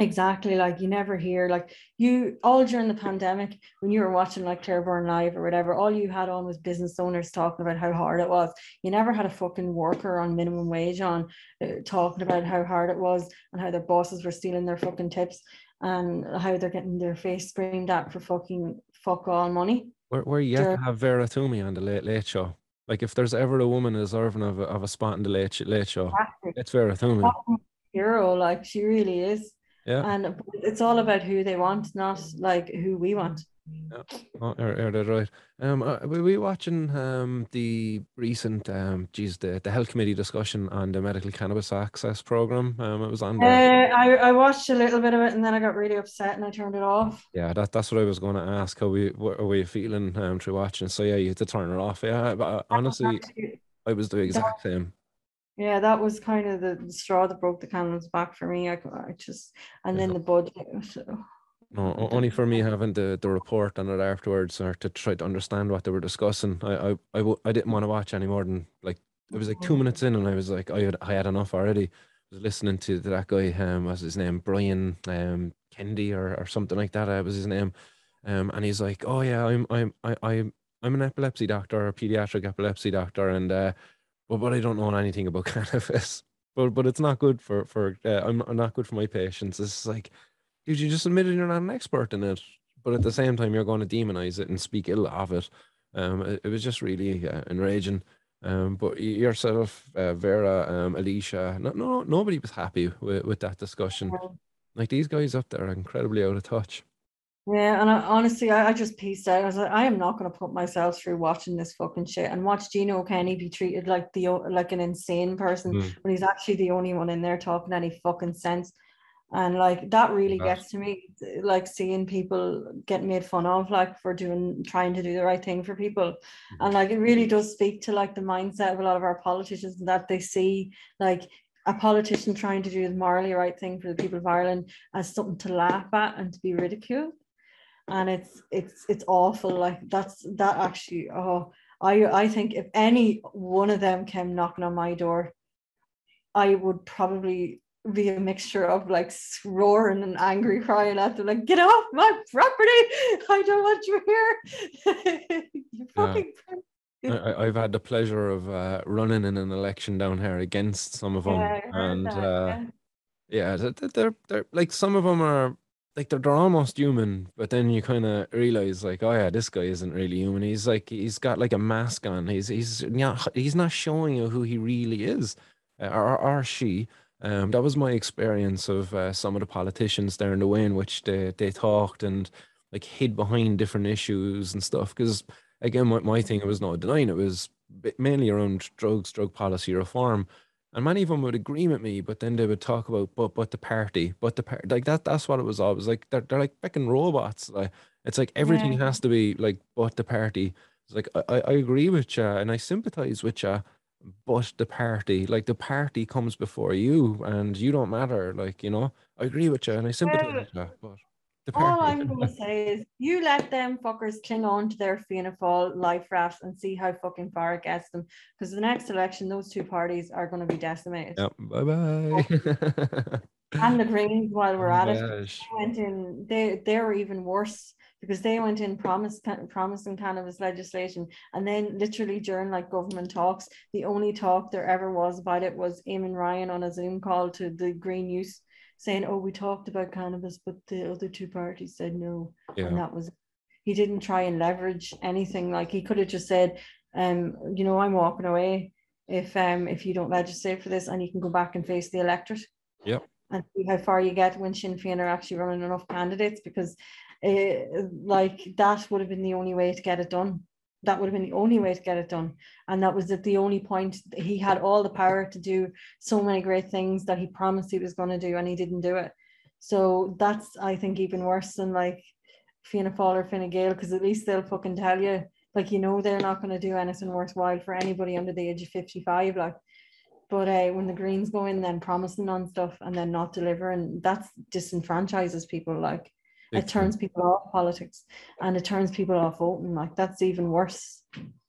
Exactly, like you never hear like you all during the pandemic when you were watching like Claire Byrne Live or whatever, all you had on was business owners talking about how hard it was. You never had a fucking worker on minimum wage on uh, talking about how hard it was and how their bosses were stealing their fucking tips and how they're getting their face screamed at for fucking fuck all money. Where where you have to have Vera Twomey on the late late show. Like if there's ever a woman deserving of a, of a spot in the late late show, exactly. it's Vera Twomey. Hero, like she really is. Yeah. And it's all about who they want, not like who we want. Yeah. Oh, are, are that right? Um, uh, were we watching um the recent um, geez, the the health committee discussion on the medical cannabis access program? Um, it was on. Uh, I I watched a little bit of it and then I got really upset and I turned it off. Yeah, that that's what I was going to ask. How we what are we feeling um through watching? So yeah, you had to turn it off. Yeah, but uh, honestly, I was the exact same yeah that was kind of the, the straw that broke the camel's back for me i, I just and yeah. then the budget so. No only for me having the, the report on it afterwards or to try to understand what they were discussing I, I, I, I didn't want to watch any more than like it was like two minutes in and i was like i had, I had enough already I was listening to that guy um what's his name brian um Kennedy or, or something like that that was his name um and he's like oh yeah i'm i'm I, i'm i'm an epilepsy doctor a pediatric epilepsy doctor and uh but but I don't know anything about cannabis. But but it's not good for for uh, I'm, I'm not good for my patients. It's like, dude, you just admitted you're not an expert in it, but at the same time you're going to demonize it and speak ill of it. Um, it, it was just really uh, enraging. Um, but yourself, uh, Vera, um, Alicia, no, no, nobody was happy with, with that discussion. Like these guys up there are incredibly out of touch. Yeah, and I, honestly, I, I just pieced out. I was like, I am not going to put myself through watching this fucking shit and watch Gino Kenny be treated like the like an insane person mm. when he's actually the only one in there talking any fucking sense. And like that really gets to me, like seeing people get made fun of, like for doing trying to do the right thing for people, and like it really does speak to like the mindset of a lot of our politicians that they see like a politician trying to do the morally right thing for the people of Ireland as something to laugh at and to be ridiculed. And it's it's it's awful like that's that actually oh i i think if any one of them came knocking on my door i would probably be a mixture of like roaring and angry crying at them, like, get off my property. I don't want you here. you fucking yeah. I, have had the pleasure of uh, running in an election down here against some of them, yeah, and that, uh, yeah, yeah they're, they're, they're like some of them are like they're, they're almost human, but then you kind of realize like, oh yeah, this guy isn't really human. He's like he's got like a mask on. He's he's not he's not showing you who he really is, uh, or or she. Um, that was my experience of uh, some of the politicians there in the way in which they they talked and like hid behind different issues and stuff. Because again, my, my thing it was not denying it was mainly around drugs, drug policy reform and many of them would agree with me, but then they would talk about but but the party, but the party, like that. That's what it was always like. They're they're like freaking robots. Like it's like everything yeah. has to be like but the party. It's like I, I agree with you and I sympathize with you, but the party, like the party comes before you, and you don't matter. Like you know, I agree with you and I sympathize well, with you, but all I'm going to say is you let them fuckers cling on to their Fianna Fáil life raft and see how fucking far it gets them. Because the next election, those two parties are going to be decimated. Yep. Bye bye. Oh. and the Greens, while we're oh at it, went in. They they were even worse because they went in promise, promising cannabis legislation, and then literally during like government talks, the only talk there ever was about it was Eamon Ryan on a Zoom call to the Green Youth saying, "Oh, we talked about cannabis, but the other two parties said no," yeah. and that was he didn't try and leverage anything. Like he could have just said, "Um, you know, I'm walking away if um if you don't legislate for this, and you can go back and face the electorate." Yep. And see how far you get when Sinn Féin are actually running enough candidates, because, uh, like that would have been the only way to get it done that would have been the only way to get it done. And that was at the only point he had all the power to do so many great things that he promised he was going to do and he didn't do it. So that's I think even worse than like Fianna Fáil or Fine Gael, because at least they'll fucking tell you, like you know they're not going to do anything worthwhile for anybody under the age of 55. Like but uh, when the Greens go in and then promising on stuff and then not delivering, that's disenfranchises people like it turns people off politics and it turns people off voting. Like that's even worse.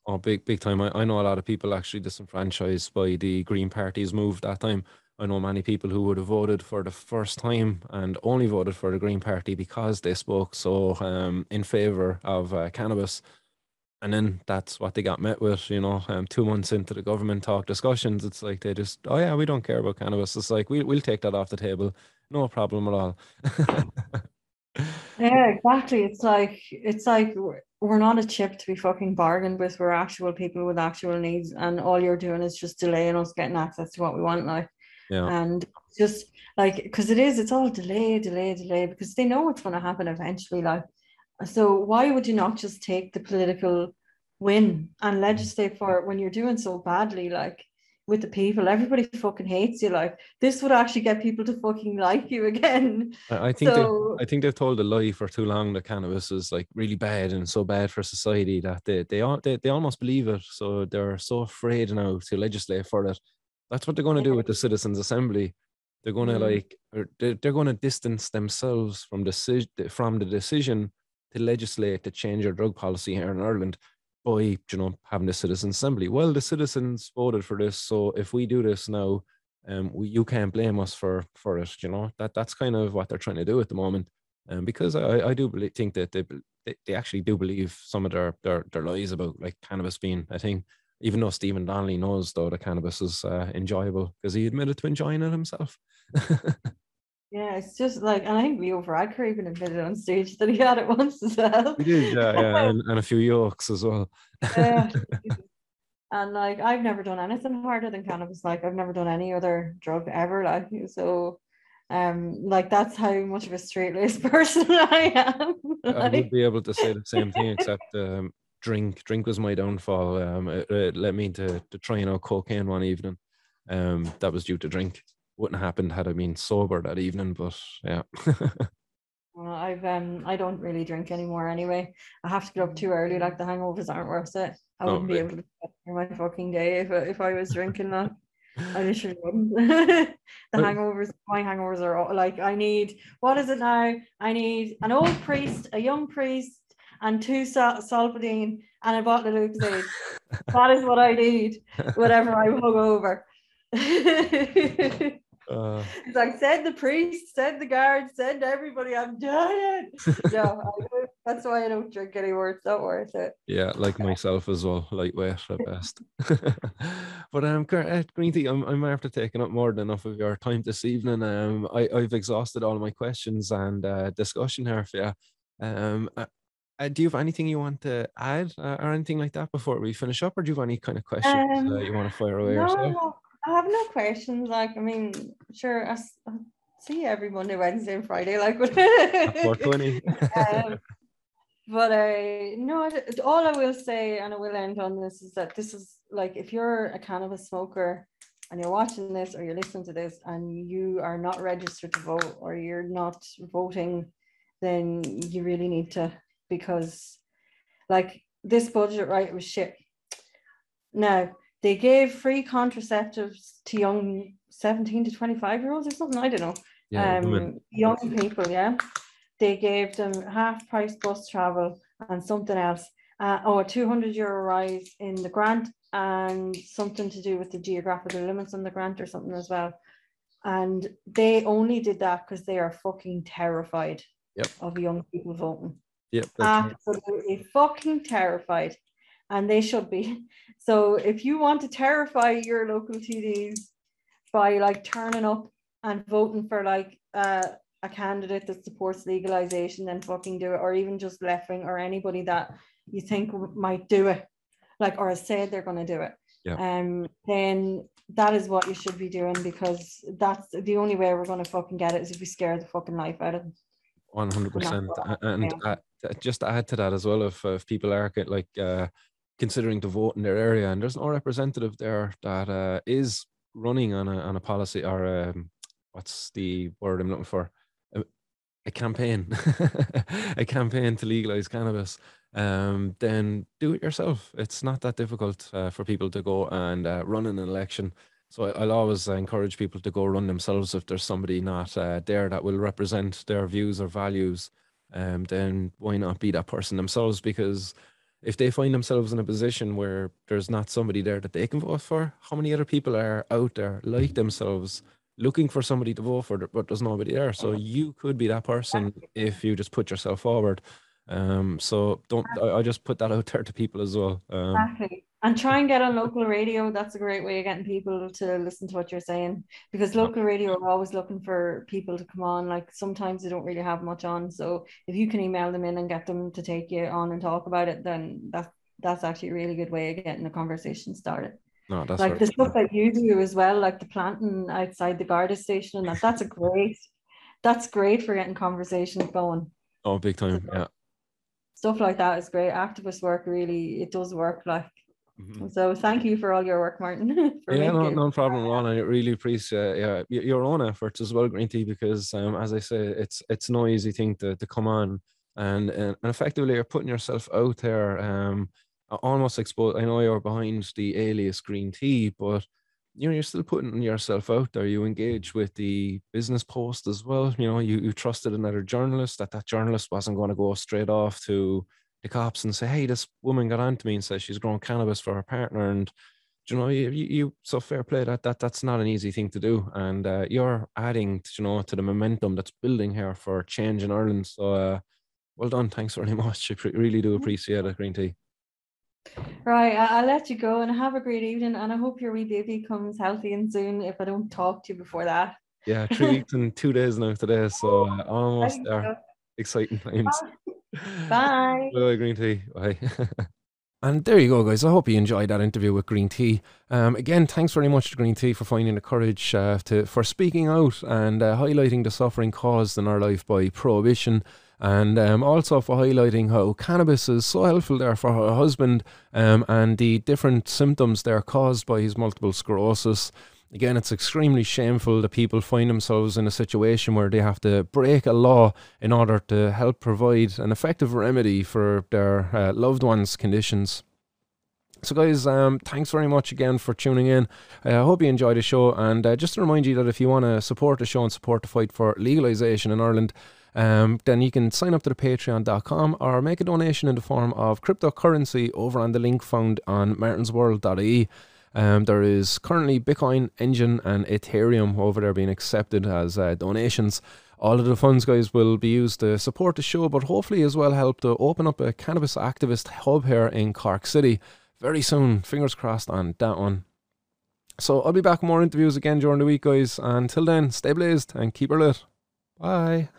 Oh, big, big time. I, I know a lot of people actually disenfranchised by the Green Party's move that time. I know many people who would have voted for the first time and only voted for the Green Party because they spoke so um, in favor of uh, cannabis. And then that's what they got met with, you know, um, two months into the government talk discussions. It's like they just, oh yeah, we don't care about cannabis. It's like, we, we'll take that off the table. No problem at all. yeah, exactly. It's like it's like we're not a chip to be fucking bargained with. We're actual people with actual needs, and all you're doing is just delaying us getting access to what we want. Like, yeah. and just like because it is, it's all delay, delay, delay because they know what's going to happen eventually. Like, so why would you not just take the political win and legislate for it when you're doing so badly? Like, with the people. Everybody fucking hates you. Like this would actually get people to fucking like you again. I think so, they, I think they've told a lie for too long that cannabis is like really bad and so bad for society that they they they, they almost believe it. So they're so afraid now to legislate for it. That's what they're going to do with the citizens' assembly. They're going to mm. like they're, they're going to distance themselves from the from the decision to legislate to change our drug policy here in Ireland by you know having the citizens assembly. Well, the citizens voted for this, so if we do this now, um, we, you can't blame us for for it. You know that that's kind of what they're trying to do at the moment, um, because I I do believe, think that they, they they actually do believe some of their their their lies about like cannabis being I think. Even though Stephen Donnelly knows though that cannabis is uh, enjoyable because he admitted to enjoying it himself. Yeah, it's just like, and I think Leo Varadkar even admitted on stage that he had it once as well. He did, yeah, yeah, and, and a few Yorks as well. yeah. And like, I've never done anything harder than cannabis. Like, I've never done any other drug ever. Like, so, um, like that's how much of a straight laced person I am. like... I would be able to say the same thing, except um, drink. Drink was my downfall. Um, it, it led me to to trying out cocaine one evening. Um, that was due to drink wouldn't have happened had I been sober that evening. But yeah. well, I've um I don't really drink anymore anyway. I have to get up too early. Like the hangovers aren't worth it. I wouldn't be able to get through my fucking day if if I was drinking that. I literally wouldn't. the hangovers, my hangovers are all, like I need. What is it now? I need an old priest, a young priest, and two sal- Solpadeine and a bottle of Lucozade. that is what I need. Whatever I'm hungover. Uh, it's like send the priest, send the guards, send everybody. I'm dying. no, I that's why I don't drink anymore. It's not worth it. yeah, like myself as well, lightweight at best. but um, uh, Green I'm, I'm after taking up more than enough of your time this evening. Um, I, I've exhausted all my questions and uh, discussion here for you. Um, uh, uh, do you have anything you want to add uh, or anything like that before we finish up, or do you have any kind of questions uh, Um, you want to fire away? No, I have no questions. Like, I mean, sure, I, s- I see you every Monday, Wednesday, and Friday. Like, but, At 420. um, but I no, all I will say, and I will end on this, is that this is like if you're a cannabis smoker and you're watching this or you're listening to this and you are not registered to vote or you're not voting, then you really need to because like this budget, right, was shit. Now they gave free contraceptives to young 17 to 25 year olds or something, I don't know Yeah, um, young people, yeah. They gave them half price bus travel and something else. Uh, oh, 200 euro rise in the grant and something to do with the geographical limits on the grant or something as well. And they only did that because they are fucking terrified Yep. of young people voting Yep, that's right. absolutely fucking terrified and they should be so if you want to terrify your local TDs by like turning up and voting for like uh, a candidate that supports legalization then fucking do it or even just left wing or anybody that you think might do it like or has said they're going to do it Yeah. um then that is what you should be doing because that's the only way we're going to fucking get it is if we scare the fucking life out of them One hundred percent, what and Yeah. uh, just to add to that as well, if if people are get, like uh, considering to vote in their area, and there's no representative there that uh, is running on a on a policy or um, what's the word I'm looking for, a, a campaign, a campaign to legalize cannabis, um, then do it yourself. It's not that difficult uh, for people to go and uh, run an election. So I'll always encourage people to go run themselves if there's somebody not uh, there that will represent their views or values. Um, then why not be that person themselves? Because if they find themselves in a position where there's not somebody there that they can vote for, how many other people are out there like themselves looking for somebody to vote for, but there's nobody there? So you could be that person if you just put yourself forward. Um, so don't I, I just put that out there to people as well. Um, Exactly. And try and get on local radio. That's a great way of getting people to listen to what you're saying. Because local radio are always looking for people to come on. Like sometimes they don't really have much on. So if you can email them in and get them to take you on and talk about it, then that's that's actually a really good way of getting the conversation started. no, that's like the stuff that you do as well, like the planting outside the Garda station and that that's a great that's great for getting conversations going. Oh, big time. Yeah. Stuff like that is great. Activist work really it does work like Mhm. so thank you for all your work, Martin. Yeah, no, no problem all. I really appreciate yeah, your own efforts as well, Green Tea, because um, as I say, it's it's no easy thing to, to come on and, and and effectively you're putting yourself out there. Um, almost exposed. I know you're behind the alias Green Tea, but you know you're still putting yourself out there. You engage with the business post as well. You know, you you trusted another journalist that that journalist wasn't going to go straight off to the cops and say, "Hey, this woman got on to me and says she's growing cannabis for her partner," and you know, you, you, so fair play that that that's not an easy thing to do, and uh, you're adding, you know, to the momentum that's building here for change in Ireland. So, uh, well done. Thanks very much. I really do appreciate it, Green Tea. Right, I'll let you go and have a great evening. And I hope your wee baby comes healthy and soon if I don't talk to you before that. Yeah, three weeks and two days now today, so uh, almost there. Exciting times. Bye. Bye, Green Tea. Bye. And there you go, guys. I hope you enjoyed that interview with Green Tea. Um, again, thanks very much to Green Tea for finding the courage uh, to for speaking out and uh, highlighting the suffering caused in our life by prohibition, and um, also for highlighting how cannabis is so helpful there for her husband um, and the different symptoms they're caused by his multiple sclerosis. Again, it's extremely shameful that people find themselves in a situation where they have to break a law in order to help provide an effective remedy for their uh, loved ones' conditions. So, guys, um, thanks very much again for tuning in. I hope you enjoyed the show. And uh, just to remind you that if you want to support the show and support the fight for legalisation in Ireland, um, then you can sign up to the patreon.com or make a donation in the form of cryptocurrency over on the link found on martinsworld.ie. Um, there is currently Bitcoin, Enjin, and Ethereum over there being accepted as uh, donations. All of the funds, guys, will be used to support the show, but hopefully as well help to open up a cannabis activist hub here in Cork City very soon. Fingers crossed on that one. So I'll be back with more interviews again during the week, guys. Until then, stay blazed and keep her lit. Bye.